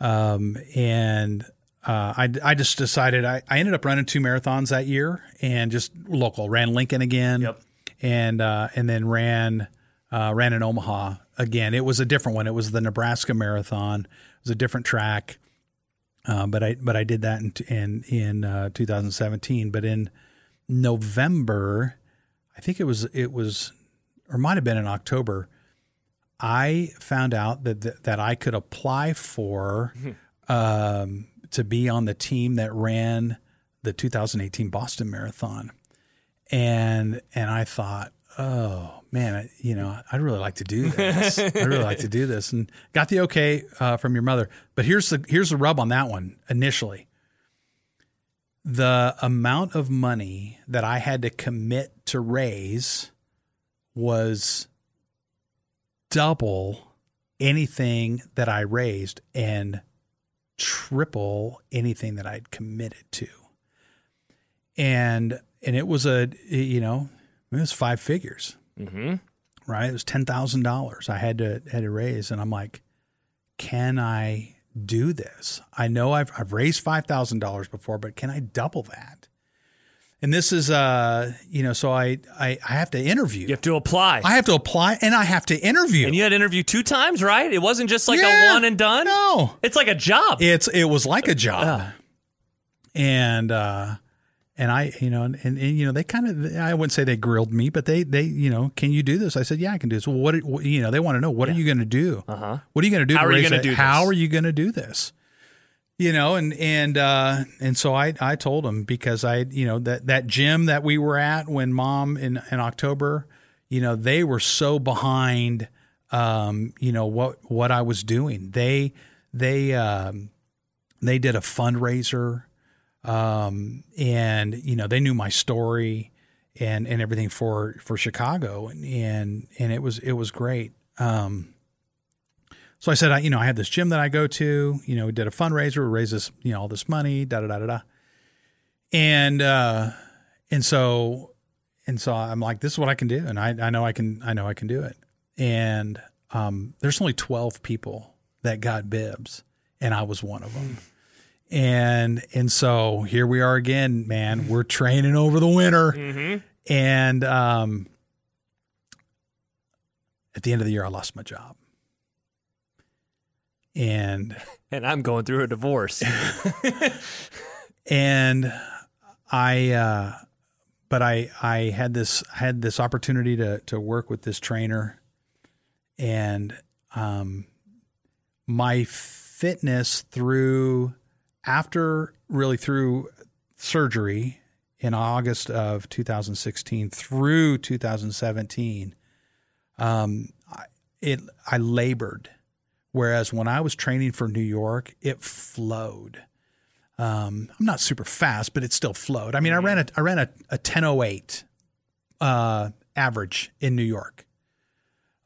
um, and uh, I I just decided I, I ended up running two marathons that year and just local ran Lincoln again, Yep. and uh, and then ran uh, ran in Omaha again. It was a different one. It was the Nebraska Marathon. It was a different track. Uh, but I but I did that in in in uh, 2017. But in November, I think it was it was or might have been in October. I found out that that, that I could apply for um, to be on the team that ran the 2018 Boston Marathon, and and I thought, oh man, I, you know, I'd really like to do this. I'd really like to do this, and got the okay uh, from your mother. But here's the here's the rub on that one. Initially, the amount of money that I had to commit to raise was double anything that I raised and triple anything that I'd committed to. And and it was a you know it was five figures, mm-hmm. right? It was ten thousand dollars I had to had to raise, and I'm like, can I do this? I know I've I've raised five thousand dollars before, but can I double that? And this is uh you know so I I, I have to interview. you have to apply. I have to apply and I have to interview. and you had to interview two times, right? It wasn't just like Yeah. a one and done. no, It's like a job. it's it was like a job, and uh, and I you know and, and, you know they kind of I wouldn't say they grilled me, but they they you know can you do this? I said yeah I can do this. Well, what, what you know they want to know what are you going to do? Uh-huh. What are you going to do? How are you gonna that? do How this? are you going to do this? you know, and and uh, and so I I told them because I you know that that gym that we were at when mom in in October, you know, they were so behind, um, you know what what I was doing. They they um, they did a fundraiser, um, and you know they knew my story and and everything for for Chicago, and and, and it was it was great. Um, so I said, I, you know, I had this gym that I go to. You know, we did a fundraiser, we raised this, you know, all this money, da da da da da, and uh, and so and so I'm like, this is what I can do, and I I know I can I know I can do it. And um, there's only 12 people that got bibs, and I was one of them. And and so here we are again, man. We're training over the winter, Mm-hmm. and um, at the end of the year, I lost my job. And And I'm going through a divorce. and I, uh, but I, I had this had this opportunity to to work with this trainer, and um, my fitness through after really through surgery in August of 2016 through 2017, um, I, it I labored, whereas when I was training for New York, it flowed. Um, I'm not super fast, but it still flowed. I mean, I ran a I ran a, a 1008 uh, average in New York.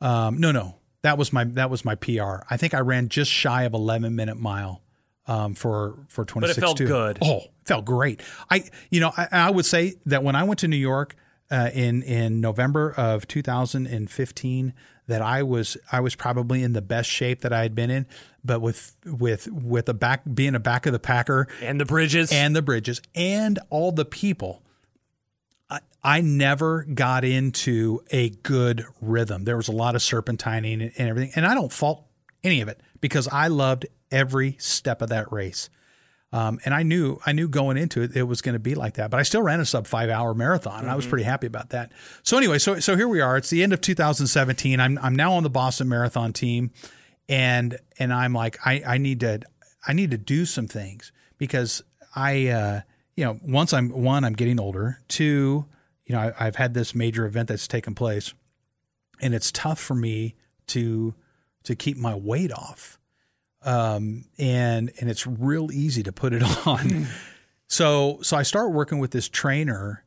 Um, no, no, that was my that was my PR. I think I ran just shy of 11 minute mile um, for for 26. felt good. Oh, it felt great. I you know I, I would say that when I went to New York uh, in in November of 2015, that I was I was probably in the best shape that I had been in, but with with with a back being a back of the packer and the bridges. and the bridges and all the people. I, I never got into a good rhythm. There was a lot of serpentining and everything, and I don't fault any of it because I loved every step of that race. Um, and I knew I knew going into it it was going to be like that, but I still ran a sub five hour marathon, and I was pretty happy about that. So anyway, so so here we are. It's the end of 2017. I'm I'm now on the Boston Marathon team, and and I'm like I I need to I need to do some things because I uh, you know once I'm one I'm getting older. Two, you know I, I've had this major event that's taken place, and it's tough for me to to keep my weight off um, and and it's real easy to put it on. so so I start working with this trainer,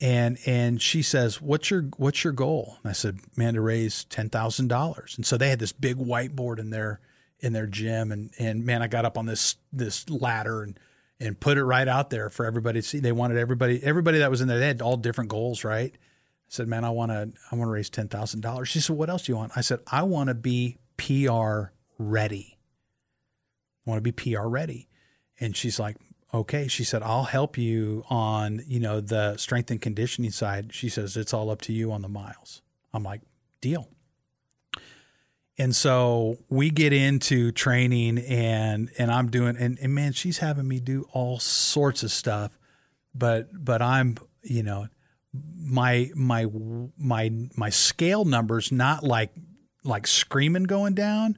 and and she says, "What's your what's your goal?" And I said, "Man, to raise ten thousand dollars." And so they had this big whiteboard in their in their gym, and and man, I got up on this this ladder and and put it right out there for everybody to see. They wanted everybody everybody that was in there. They had all different goals, right? I said, "Man, I want to I want to raise ten thousand dollars." She said, "What else do you want?" I said, "I want to be PR ready." I want to be PR ready. And she's like, okay. She said, I'll help you on, you know, the strength and conditioning side. She says, it's all up to you on the miles. I'm like, deal. And so we get into training and and I'm doing and, and man, she's having me do all sorts of stuff. But but I'm, you know, my my my my scale numbers not like like screaming going down,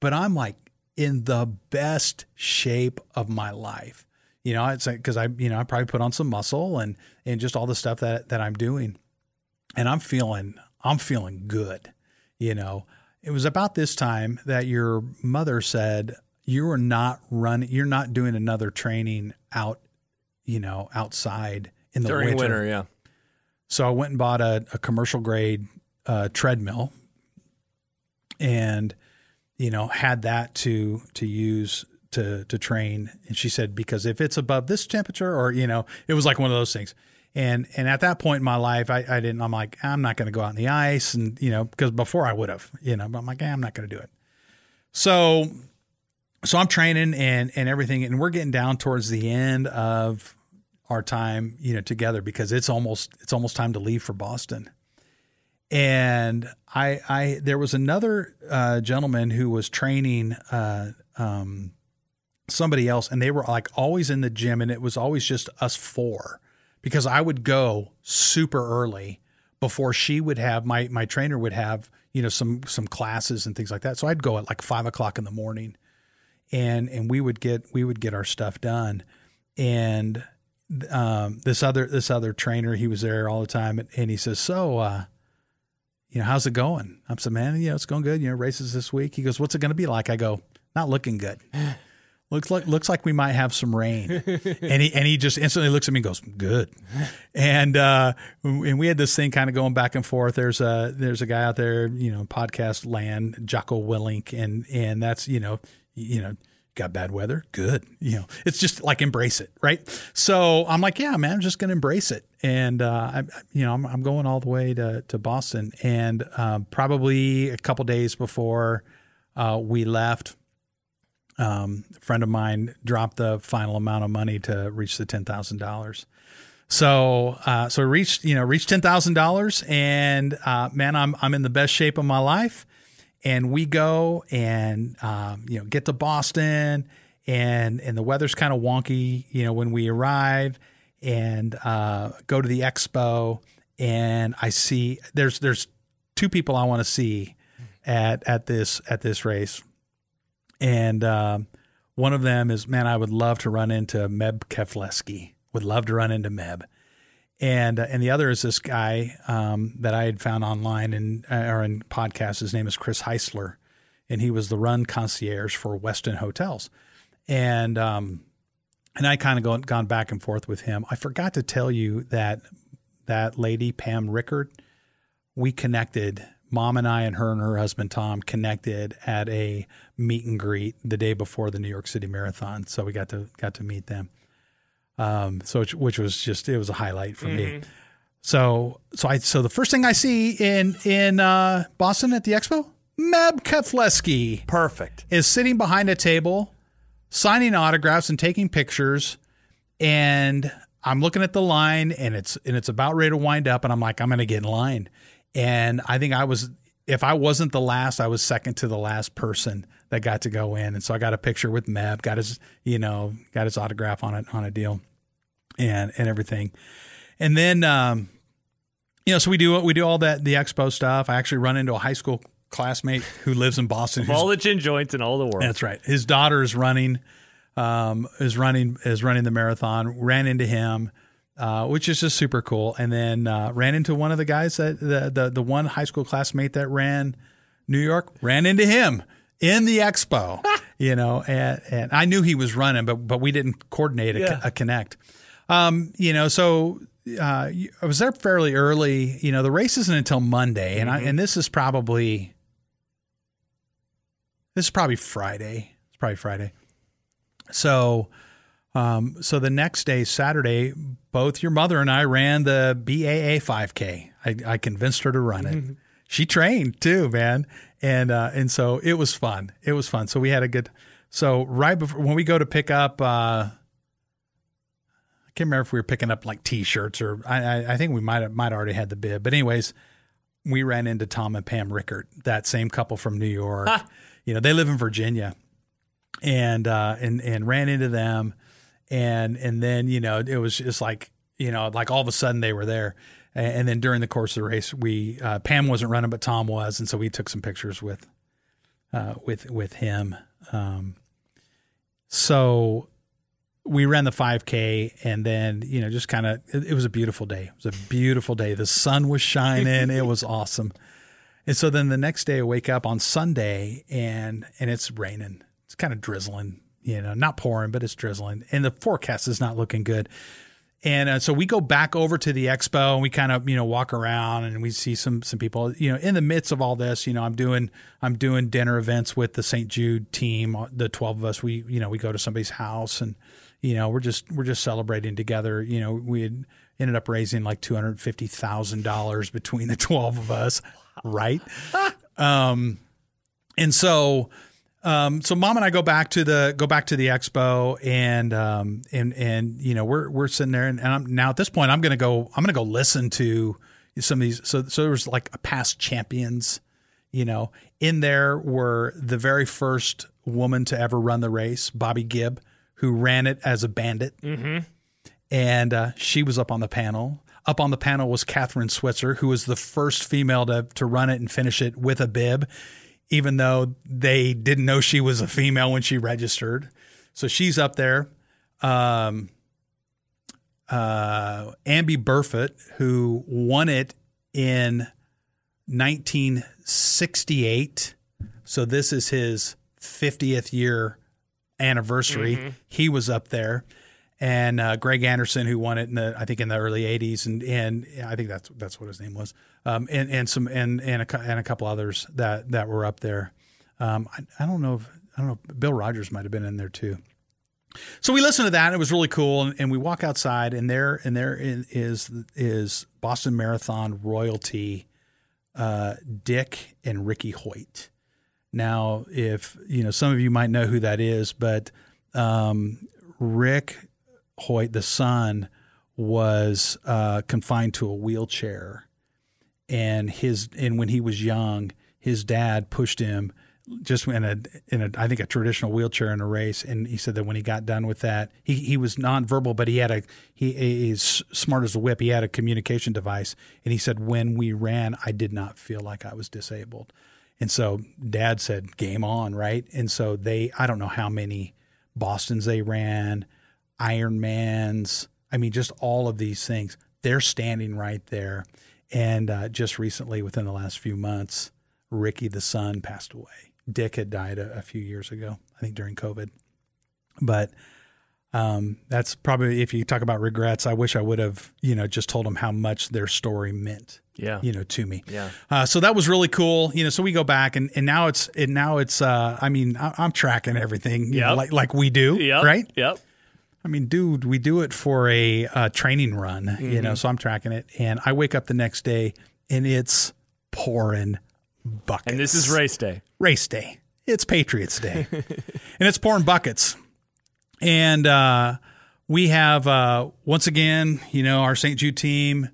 but I'm like in the best shape of my life. You know, it's because I, you know, I probably put on some muscle and and just all the stuff that that I'm doing, and I'm feeling I'm feeling good. You know, it was about this time that your mother said you are not running, you're not doing another training out, you know, outside in the during winter. winter, yeah. So I went and bought a, a commercial grade uh, treadmill, and you know had that to to use to to train. And she said because if it's above this temperature, or you know, it was like one of those things. And and at that point in my life, I, I didn't. I'm like I'm not going to go out in the ice, and you know, because before I would have, you know, but I'm like eh, I'm not going to do it. So so I'm training and and everything, and we're getting down towards the end of our time, you know, together because it's almost it's almost time to leave for Boston. And I I there was another uh, gentleman who was training uh, um, somebody else, and they were like always in the gym, and it was always just us four because I would go super early before she would have my my trainer would have you know some some classes and things like that. So I'd go at like five o'clock in the morning and and we would get we would get our stuff done, and um, this other this other trainer he was there all the time, and, and he says, so. Uh, you know, how's it going? I'm saying, man, you know, it's going good. You know, races this week. He goes, what's it going to be like? I go, not looking good. looks like looks like we might have some rain. and he and he just instantly looks at me and goes, "Good." And uh, and we had this thing kind of going back and forth. There's a there's a guy out there, you know, podcast land, Jocko Willink, and and that's you know you know got bad weather, good. You know, it's just like embrace it, right? So I'm like, yeah, man, I'm just going to embrace it. And uh, I, you know, I'm, I'm going all the way to to Boston, and um, probably a couple days before uh, we left um, a friend of mine dropped the final amount of money to reach the ten thousand dollars. So, uh, so reached you know reached ten thousand dollars, and uh, man, I'm I'm in the best shape of my life. And we go and um, you know get to Boston, and and the weather's kind of wonky, you know, when we arrive, and uh, go to the expo, and I see there's there's two people I want to see at at this at this race and um, one of them is, man, I would love to run into Meb Keflezighi. Would love to run into Meb. And uh, and the other is this guy um, that I had found online and uh, or in podcasts. His name is Chris Heuisler, and he was the run concierge for Westin Hotels. And um, and I kind of gone gone back and forth with him. I forgot to tell you that that lady Pam Rickard, we connected mom and I and her and her husband Tom connected at a meet and greet the day before the New York City Marathon. So we got to got to meet them. Um, so which, which was just it was a highlight for mm-hmm. me. So so I so the first thing I see in in uh, Boston at the expo, Meb Keflezighi, perfect, is sitting behind a table, signing autographs and taking pictures, and I'm looking at the line and it's and it's about ready to wind up, and I'm like, I'm going to get in line. And I think I was, if I wasn't the last, I was second to the last person that got to go in. And so I got a picture with Meb, got his, you know, got his autograph on it on a deal and, and everything. And then, um, you know, so we do we do all that the expo stuff. I actually run into a high school classmate who lives in Boston. all the gin joints in all the world. That's right. His daughter is running, um, is running is running the marathon. Ran into him uh, which is just super cool. And then uh, ran into one of the guys that the, the the one high school classmate that ran New York. Ran into him in the expo, you know, and, and I knew he was running, but but we didn't coordinate a, yeah. a connect. Um, you know, so uh, I was there fairly early. You know, the race isn't until Monday, and mm-hmm. I and this is probably this is probably Friday. It's probably Friday. So um, so the next day, Saturday, both your mother and I ran the BAA 5K. I, I convinced her to run it. Mm-hmm. She trained too, man, and uh, and so it was fun. It was fun. So we had a good. So right before when we go to pick up, uh, can't remember if we were picking up like T-shirts or I, I think we might have, might already had the bib. But anyways, we ran into Tom and Pam Rickard, that same couple from New York. You know, they live in Virginia, and uh, and and ran into them. And and then you know it was just like you know like all of a sudden they were there. And then during the course of the race we uh, Pam wasn't running but Tom was. And so we took some pictures with uh, with with him. Um, so we ran the 5k and then you know just kind of it, it, was a beautiful day. It was a beautiful day. The sun was shining. It was awesome. And so then the next day i wake up on sunday and and it's raining. It's kind of drizzling you know, not pouring, but it's drizzling, and the forecast is not looking good. And uh, so we go back over to the expo and we kind of you know walk around and we see some some people. You know in the midst of all this you know I'm doing I'm doing dinner events with the St. Jude team. The 12 of us we you know we go to somebody's house and you know we're just we're just celebrating together. You know we had ended up raising like two hundred fifty thousand dollars between the 12 of us right? Um and so um, so mom and I go back to the go back to the expo and um, and and you know we're we're sitting there and, and I'm, now at this point I'm gonna go I'm gonna go listen to some of these so so there was like a past champions you know. In there were the very first woman to ever run the race Bobbi Gibb who ran it as a bandit mm-hmm. and uh, she was up on the panel up on the panel was Kathrine Switzer who was the first female to to run it and finish it with a bib even though they didn't know she was a female when she registered. So she's up there. Um, uh, Amby Burfoot, who won it in 1968. So this is his 50th year anniversary. Mm-hmm. He was up there. And uh, Greg Anderson, who won it in the, I think in the early '80s, and and I think that's that's what his name was, um, and and some and and a, and a couple others that that were up there. Um, I, I don't know if I don't know. Bill Rodgers might have been in there too. So we listened to that. And it was really cool, and, and we walk outside, and there and there is is Boston Marathon royalty, uh, Dick and Ricky Hoyt. Now, if you know, some of you might know who that is, but um, Rick Hoyt, the son, was uh, confined to a wheelchair, and his and when he was young, his dad pushed him just in a in a I think a traditional wheelchair in a race, and he said that when he got done with that, he he was nonverbal, but he had a he is smart as a whip. He had a communication device, and he said when we ran, I did not feel like I was disabled, and so Dad said game on, right? And so they I don't know how many Boston's they ran, Ironmans, I mean just all of these things. They're standing right there, and uh, just recently, within the last few months, Ricky the son passed away Dick had died a, a few years ago, I think during COVID. But um, that's probably if you talk about regrets. I wish I would have, you know, just told them how much their story meant, yeah, you know, to me. Yeah. Uh, so that was really cool, you know. So we go back and, and now it's and now it's. Uh, I mean, I, am tracking everything, yeah, like like we do, yep. right? Yep. I mean, dude, we do it for a uh, training run, mm-hmm. you know. So I'm tracking it, and I wake up the next day and it's pouring buckets. And this is race day. Race day it's Patriots Day, and it's pouring buckets. And uh, we have uh, once again, you know, our St. Jude team.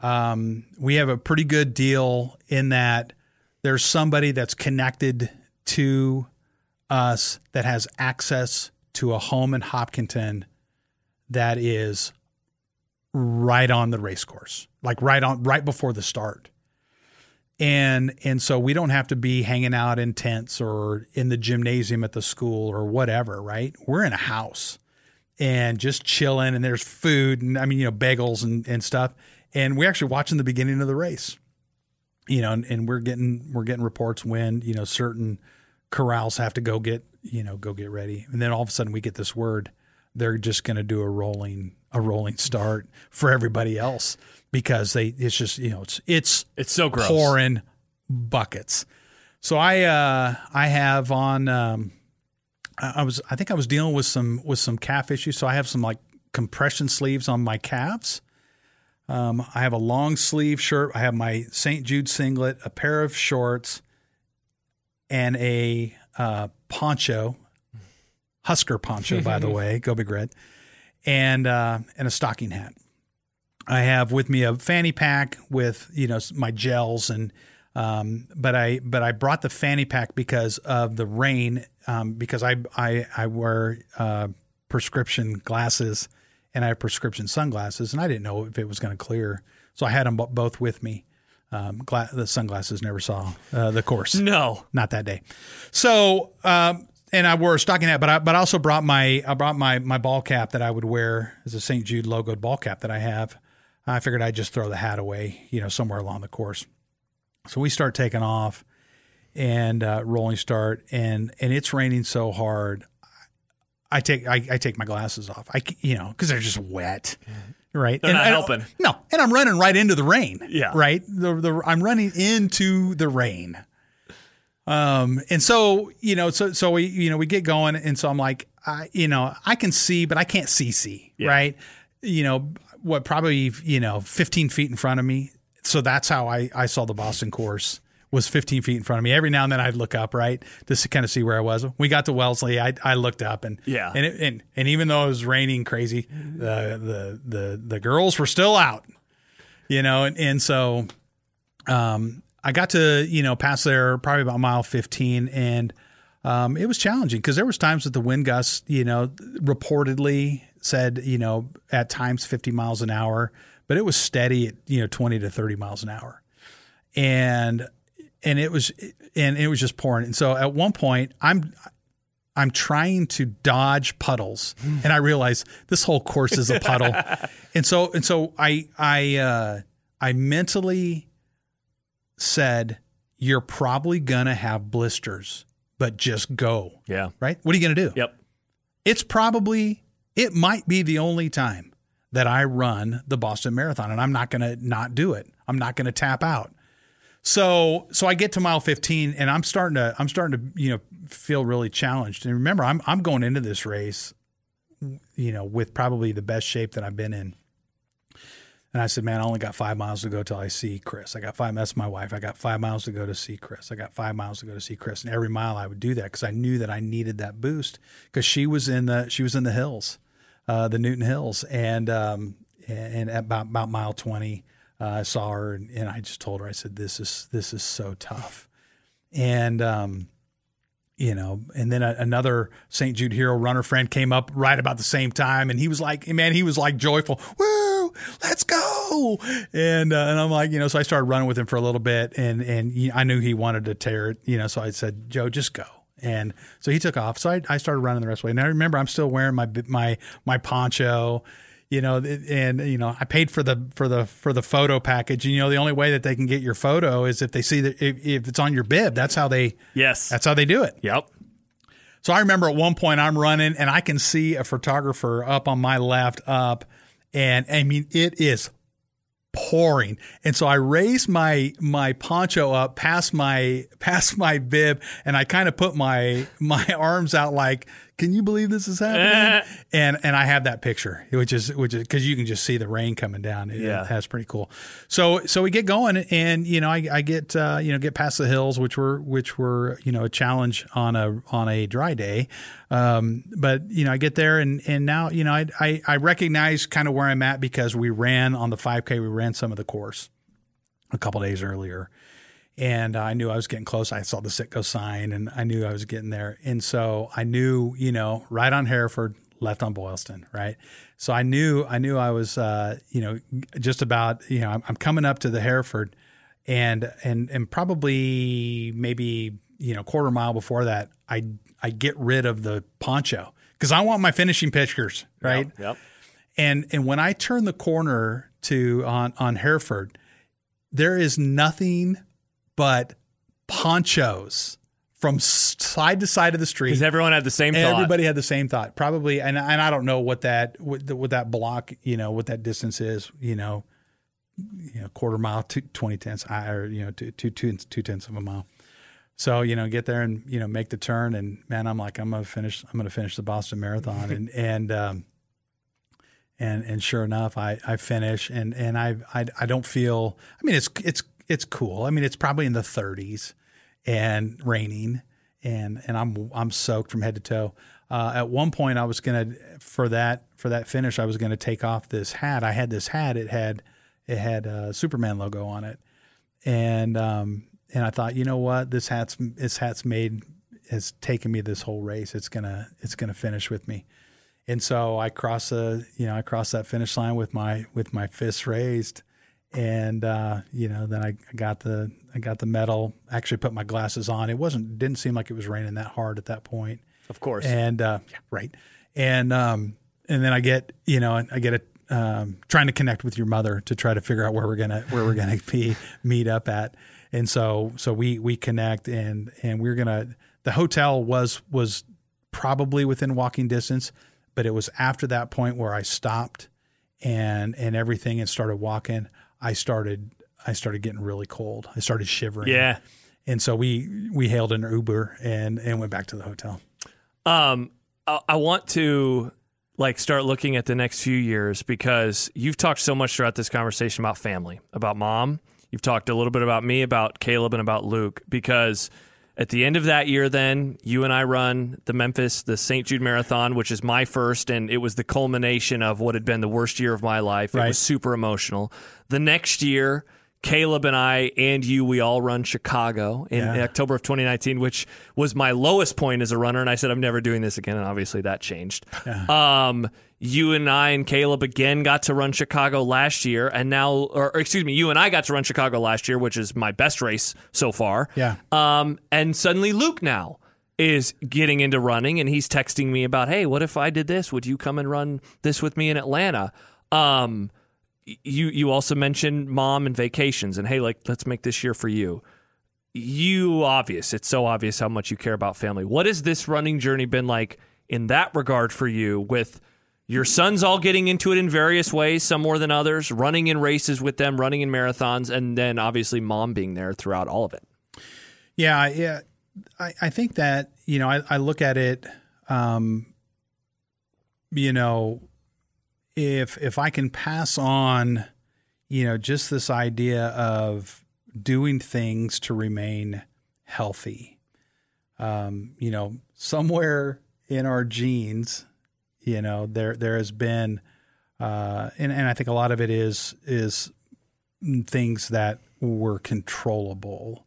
Um, we have a pretty good deal in that there's somebody that's connected to us that has access to a home in Hopkinton that is right on the race course, like right on right before the start. And and so we don't have to be hanging out in tents or in the gymnasium at the school or whatever right? We're in a house and just chilling and there's food and i mean you know bagels and, and stuff and we're actually watching the beginning of the race you know and, and we're getting we're getting reports when you know certain corrals have to go get you know go get ready and then all of a sudden we get this word they're just going to do a rolling a rolling start for everybody else because they it's just you know it's it's it's so gross. pouring buckets. So I uh, I have on um, I was I think I was dealing with some with some calf issues, so I have some like compression sleeves on my calves. Um, I have a long sleeve shirt. I have my St. Jude singlet, a pair of shorts, and a uh, poncho, Husker poncho, by the way, go big red, and uh, and a stocking hat. I have with me a fanny pack with you know my gels and um, but I but I brought the fanny pack because of the rain um, because I I I wear uh, prescription glasses and I have prescription sunglasses and I didn't know if it was going to clear so I had them both with me. Um, gla- the sunglasses never saw uh, the course. No, not that day. So um, and I wore a stocking hat, but I but I also brought my I brought my my ball cap that I would wear as a St. Jude logoed ball cap that I have. I figured I'd just throw the hat away, you know, somewhere along the course. So we start taking off and uh, rolling start, and and it's raining so hard. I take I, I take my glasses off. I you know because they're just wet, right? They're and not I, helping. No, and I'm running right into the rain. Yeah, right. The, the I'm running into the rain. Um, and so you know, so so we you know we get going, and so I'm like, I you know I can see, but I can't see see, yeah. right? You know, what probably you know 15 feet in front of me. So that's how I I saw the Boston course was 15 feet in front of me. Every now and then I'd look up, right, just to kind of see where I was. We got to Wellesley, I, I looked up and yeah, and, it, and and even though it was raining crazy, the the the the girls were still out, you know, and and so, um, I got to you know pass there probably about mile 15 and. Um, it was challenging because there was times that the wind gusts, you know, reportedly said, you know, at times 50 miles an hour, but it was steady at, you know, 20 to 30 miles an hour. And and it was and it was just pouring. And so at one point, I'm I'm trying to dodge puddles, and I realize this whole course is a puddle. and so and so I I uh, I mentally said, "You're probably gonna have blisters, but just go." Yeah. Right? What are you gonna do? Yep. It's probably it might be the only time that I run the Boston Marathon, and I'm not gonna not do it. I'm not gonna tap out. So so I get to mile 15 and I'm starting to I'm starting to you know feel really challenged. And remember I'm I'm going into this race you know with probably the best shape that I've been in. And I said, "Man, I only got 5 miles to go till I see Chris. I got 5 that's my wife. I got 5 miles to go to see Chris. I got 5 miles to go to see Chris." And every mile I would do that cuz I knew that I needed that boost cuz she was in the she was in the hills. Uh, the Newton Hills and um and at about about mile 20 uh, I saw her and, and, I just told her, I said, this is, this is so tough. And, um, you know, and then a, another St. Jude hero runner friend came up right about the same time. And he was like, man, he was like joyful. Woo, let's go. And, uh, and I'm like, you know, so I started running with him for a little bit and, and I knew he wanted to tear it, you know, so I said, Joe, just go. And so he took off. So I, I started running the rest of the way. And I remember I'm still wearing my, my, my poncho you know, and you know, I paid for the for the for the photo package. And, you know, the only way that they can get your photo is if they see that if, if it's on your bib. That's how they yes, that's how they do it. Yep. So I remember at one point I'm running and I can see a photographer up on my left up, and I mean it is pouring. And so I raised my my poncho up past my past my bib and I kind of put my my arms out like can you believe this is happening? and and I have that picture, which is which is because you can just see the rain coming down. It, yeah, that's pretty cool. So so we get going, and you know I, I get uh, you know get past the hills, which were which were you know a challenge on a on a dry day. Um, but you know I get there, and and now you know I I, I recognize kind of where I'm at because we ran on the 5K, we ran some of the course a couple days earlier and I knew I was getting close. I saw the Citgo sign, and I knew I was getting there. And so I knew, you know, right on Hereford, left on Boylston, right. So I knew, I knew I was, uh, you know, just about, you know, I'm, I'm, coming up to the Hereford, and and and probably maybe you know quarter mile before that, I I get rid of the poncho because I want my finishing pictures, right. Yep, yep. And and when I turn the corner to on on Hereford, there is nothing but ponchos from side to side of the street. Because everyone had the same thought. Everybody had the same thought. Probably, and, and I don't know what that what, what that block, you know, what that distance is, you know, you know, quarter mile, two, 20 tenths, or, you know, two, two, two, two tenths of a mile. So, you know, get there and, you know, make the turn. And man, I'm like, I'm to finish, I'm to finish the Boston Marathon. and, and, um, and, and sure enough, I, I finish and, and I, I, I don't feel, I mean, it's, it's, it's cool. I mean, it's probably in the 30s and raining, and and I'm I'm soaked from head to toe. Uh, at one point, I was gonna for that for that finish, I was gonna take off this hat. I had this hat. It had it had a Superman logo on it, and um and I thought, you know what, this hat's this hat's made has taken me this whole race. It's gonna it's gonna finish with me. And so I cross a, you know, I cross that finish line with my with my fists raised, and uh, you know then I got the I got the medal. Actually, put my glasses on. It wasn't didn't seem like it was raining that hard at that point. Of course. And uh, yeah, right. And um, and then I get you know I get a um, trying to connect with your mother to try to figure out where we're gonna where we're gonna be meet up at. And so so we we connect and and we're gonna the hotel was was probably within walking distance, but it was after that point where I stopped and and everything and started walking. I started I started getting really cold. I started shivering. Yeah. And so we we hailed an Uber and and went back to the hotel. Um I, I want to like start looking at the next few years because you've talked so much throughout this conversation about family, about mom. You've talked a little bit about me, about Caleb, and about Luke because at the end of that year, then you and I run the Memphis, the St. Jude Marathon, which is my first, and it was the culmination of what had been the worst year of my life. It was super emotional. The next year, Caleb and I and you, we all run Chicago in, Yeah. in October of 2019, which was my lowest point as a runner. And I said, I'm never doing this again. And obviously that changed. Um, you and I and Caleb again got to run Chicago last year. And now, or, or excuse me, you and I got to run Chicago last year, which is my best race so far. Yeah. Um, and suddenly Luke now is getting into running and he's texting me about, hey, what if I did this? Would you come and run this with me in Atlanta? Um, you you also mentioned mom and vacations and hey, like let's make this year for you. You obvious, it's so obvious how much you care about family. What has this running journey been like in that regard for you with your sons all getting into it in various ways, some more than others, running in races with them, running in marathons, and then obviously mom being there throughout all of it. Yeah, yeah. I, I think that, you know, I, I look at it, um, you know, if if I can pass on, you know, just this idea of doing things to remain healthy. Um, you know, somewhere in our genes, you know, there there has been uh and, and I think a lot of it is is things that were controllable.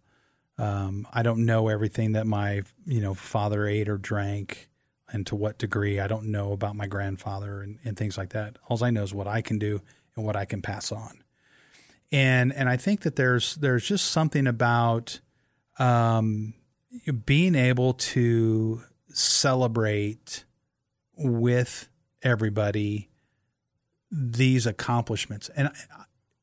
Um, I don't know everything that my you know father ate or drank, and to what degree. I don't know about my grandfather and, and things like that. All I know is what I can do and what I can pass on. And and I think that there's there's just something about um, being able to celebrate with everybody these accomplishments. And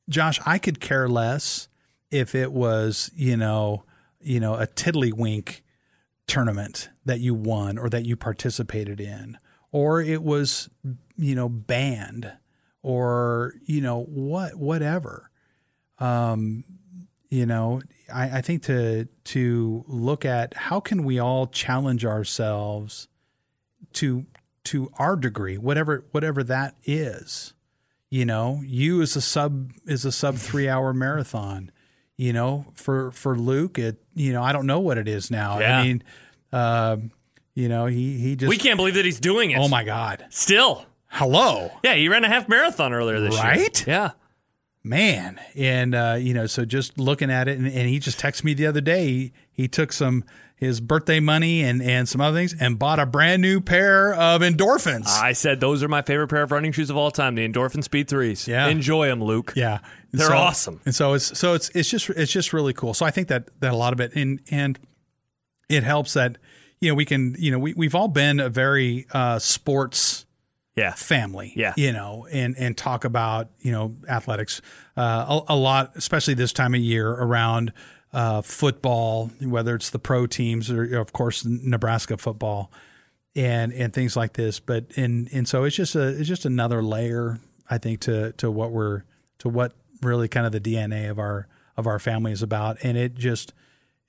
Josh, I could care less if it was, you know, you know, a tiddlywink tournament that you won or that you participated in, or it was, you know, banned or, you know, what, whatever. Um, you know, I, I think to to look at how can we all challenge ourselves to to our degree, whatever whatever that is. You know, you is a sub is a sub three hour marathon. You know, for for Luke, it you know I don't know what it is now. Yeah. I mean, uh, you know he he just We can't believe that he's doing it. oh my god, Still. hello Yeah, he ran a half marathon earlier this year. Right? Yeah. Man, and uh, you know so just looking at it, and, and he just texted me the other day. He, he took some his birthday money and and some other things and bought a brand new pair of endorphins. I said those are my favorite pair of running shoes of all time, the Endorphin Speed 3s. Yeah. Enjoy them, Luke. Yeah, And They're so- awesome. And so it's so it's it's just it's just really cool. So I think that that a lot of it and and it helps that you know we can you know we we've all been a very uh, sports Yeah. family. Yeah. you know, and and talk about you know athletics uh, a, a lot, especially this time of year around uh, football, whether it's the pro teams or of course Nebraska football and and things like this. But and and so it's just a it's just another layer, I think, to to what we're to what really kind of the DNA of our of our family is about, and it just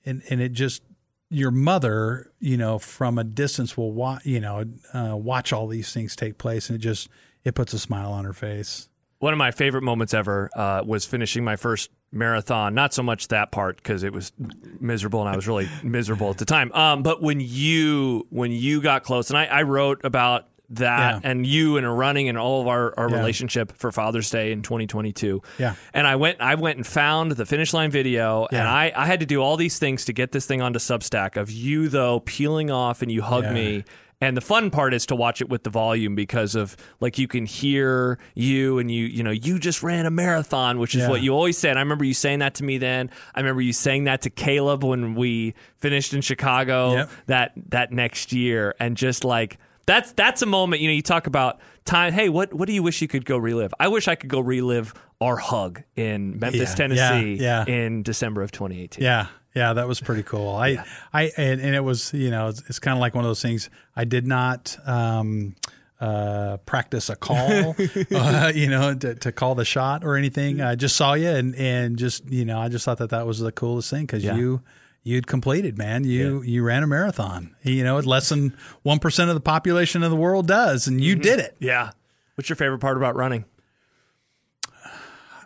and and it just your mother, you know, from a distance will watch, you know, uh, watch all these things take place, and it just it puts a smile on her face. One of my favorite moments ever uh, was finishing my first marathon. Not so much that part because it was miserable and I was really miserable at the time. Um, but when you when you got close, and I, I wrote about that Yeah. and you and running and all of our, our Yeah. relationship for Father's Day in 2022. Yeah. And I went I went and found the finish line video and I, I had to do all these things to get this thing onto Substack of you though peeling off and you hug Yeah. me. And the fun part is to watch it with the volume because of like you can hear you and you you know you just ran a marathon, which is Yeah. what you always said. I remember you saying that to me then. I remember you saying that to Caleb when we finished in Chicago Yep. that that next year, and just like that's that's a moment. You know, you talk about time. Hey, what what do you wish you could go relive? I wish I could go relive our hug in Memphis, Yeah, Tennessee, yeah, yeah. in December of 2018. Yeah, yeah, that was pretty cool. I, I, and, and it was, you know, it's, it's kind of like one of those things. I did not um, uh, practice a call, uh, you know, to, to call the shot or anything. I just saw you, and and just, you know, I just thought that that was the coolest thing because Yeah. you. You'd completed, man. You you ran a marathon. You know, less than one percent of the population of the world does, and you did it. Yeah. What's your favorite part about running?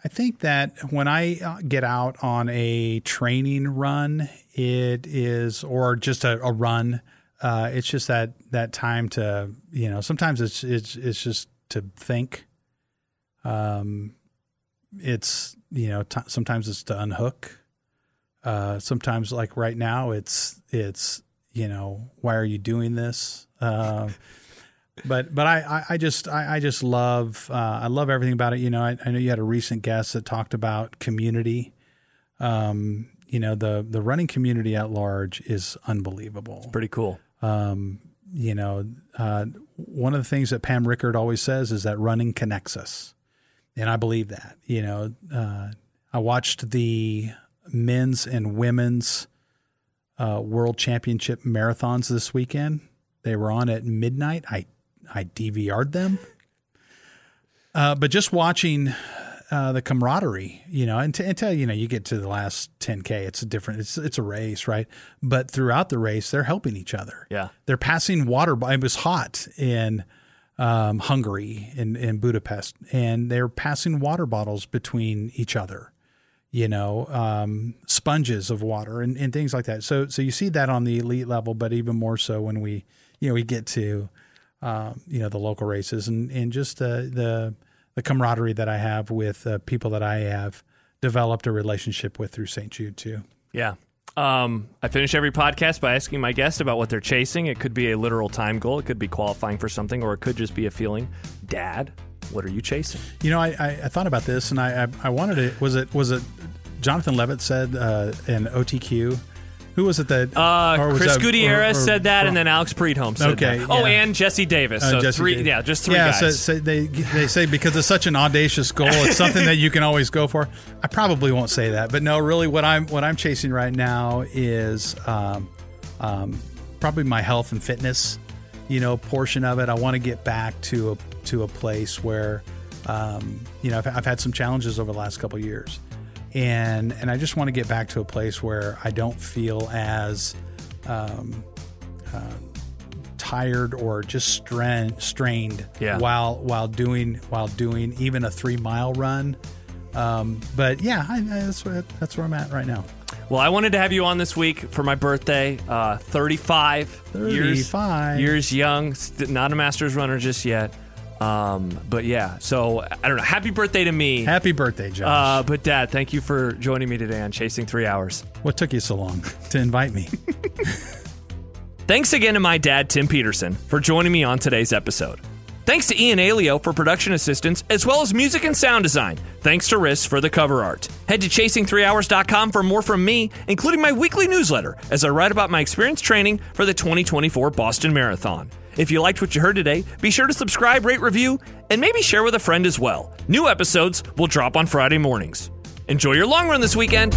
I think that when I uh, get out on a training run, it is, or just a, a run, uh, it's just that that time to, you know, sometimes it's it's it's just to think. Um, it's you know t- sometimes it's to unhook. Uh, sometimes like right now it's it's you know why are you doing this? Uh, but but I, I, I just I, I, just love uh, I love everything about it. You know I, I, know you had a recent guest that talked about community. Um, you know the the running community at large is unbelievable. It's pretty cool. Um, you know, uh, one of the things that Pam Rickard always says is that running connects us, and I believe that. You know, uh, I watched the men's and women's uh, world championship marathons this weekend. They were on at midnight. I I DVR'd them. Uh, but just watching uh, the camaraderie, you know, and until you know you get to the last 10k, it's a different, it's it's a race, right? But throughout the race, they're helping each other. Yeah, they're passing water. It was hot in um, Hungary in in Budapest, and they're passing water bottles between each other. You know, um, sponges of water and, and things like that. So so you see that on the elite level, but even more so when we you know we get to um, you know the local races and and just uh, the the camaraderie that I have with uh, people that I have developed a relationship with through St. Jude too. Yeah. Um, I finish every podcast by asking my guest about what they're chasing. It could be a literal time goal, it could be qualifying for something, or it could just be a feeling. Dad, what are you chasing? You know, I, I, I thought about this, and I, I, I wanted it. Was it was it Jonathan Levitt said uh, in OTQ who was it that? Uh, Chris that, Gutierrez or, or, said that, or, and then Alex Preedholm said okay, that. Oh, and Jesse Davis. Uh, so Jesse three, Davis. yeah, just three yeah, guys. So, so they they say because it's such an audacious goal, it's something that you can always go for. I probably won't say that, but no, really, what I'm what I'm chasing right now is um, um, probably my health and fitness, you know, portion of it. I want to get back to a to a place where, um, you know, I've, I've had some challenges over the last couple years and and I just want to get back to a place where I don't feel as um, uh, tired or just strain, strained yeah. while while doing while doing even a three mile run. Um, but yeah, I, I, that's where that's where I'm at right now. Well, I wanted to have you on this week for my birthday. Uh, 35, 35 years, years young, not a Masters runner just yet. Um, but yeah, so I don't know. Happy birthday to me. Happy birthday, Josh. Uh, but Dad, thank you for joining me today on Chasing Three Hours. What took you so long to invite me? Thanks again to my dad, Tim Peterson, for joining me on today's episode. Thanks to Ian Aeillo for production assistance, as well as music and sound design. Thanks to Riss for the cover art. Head to chasing3hours.com for more from me, including my weekly newsletter, as I write about my experience training for the 2024 Boston Marathon. If you liked what you heard today, be sure to subscribe, rate, review, and maybe share with a friend as well. New episodes will drop on Friday mornings. Enjoy your long run this weekend.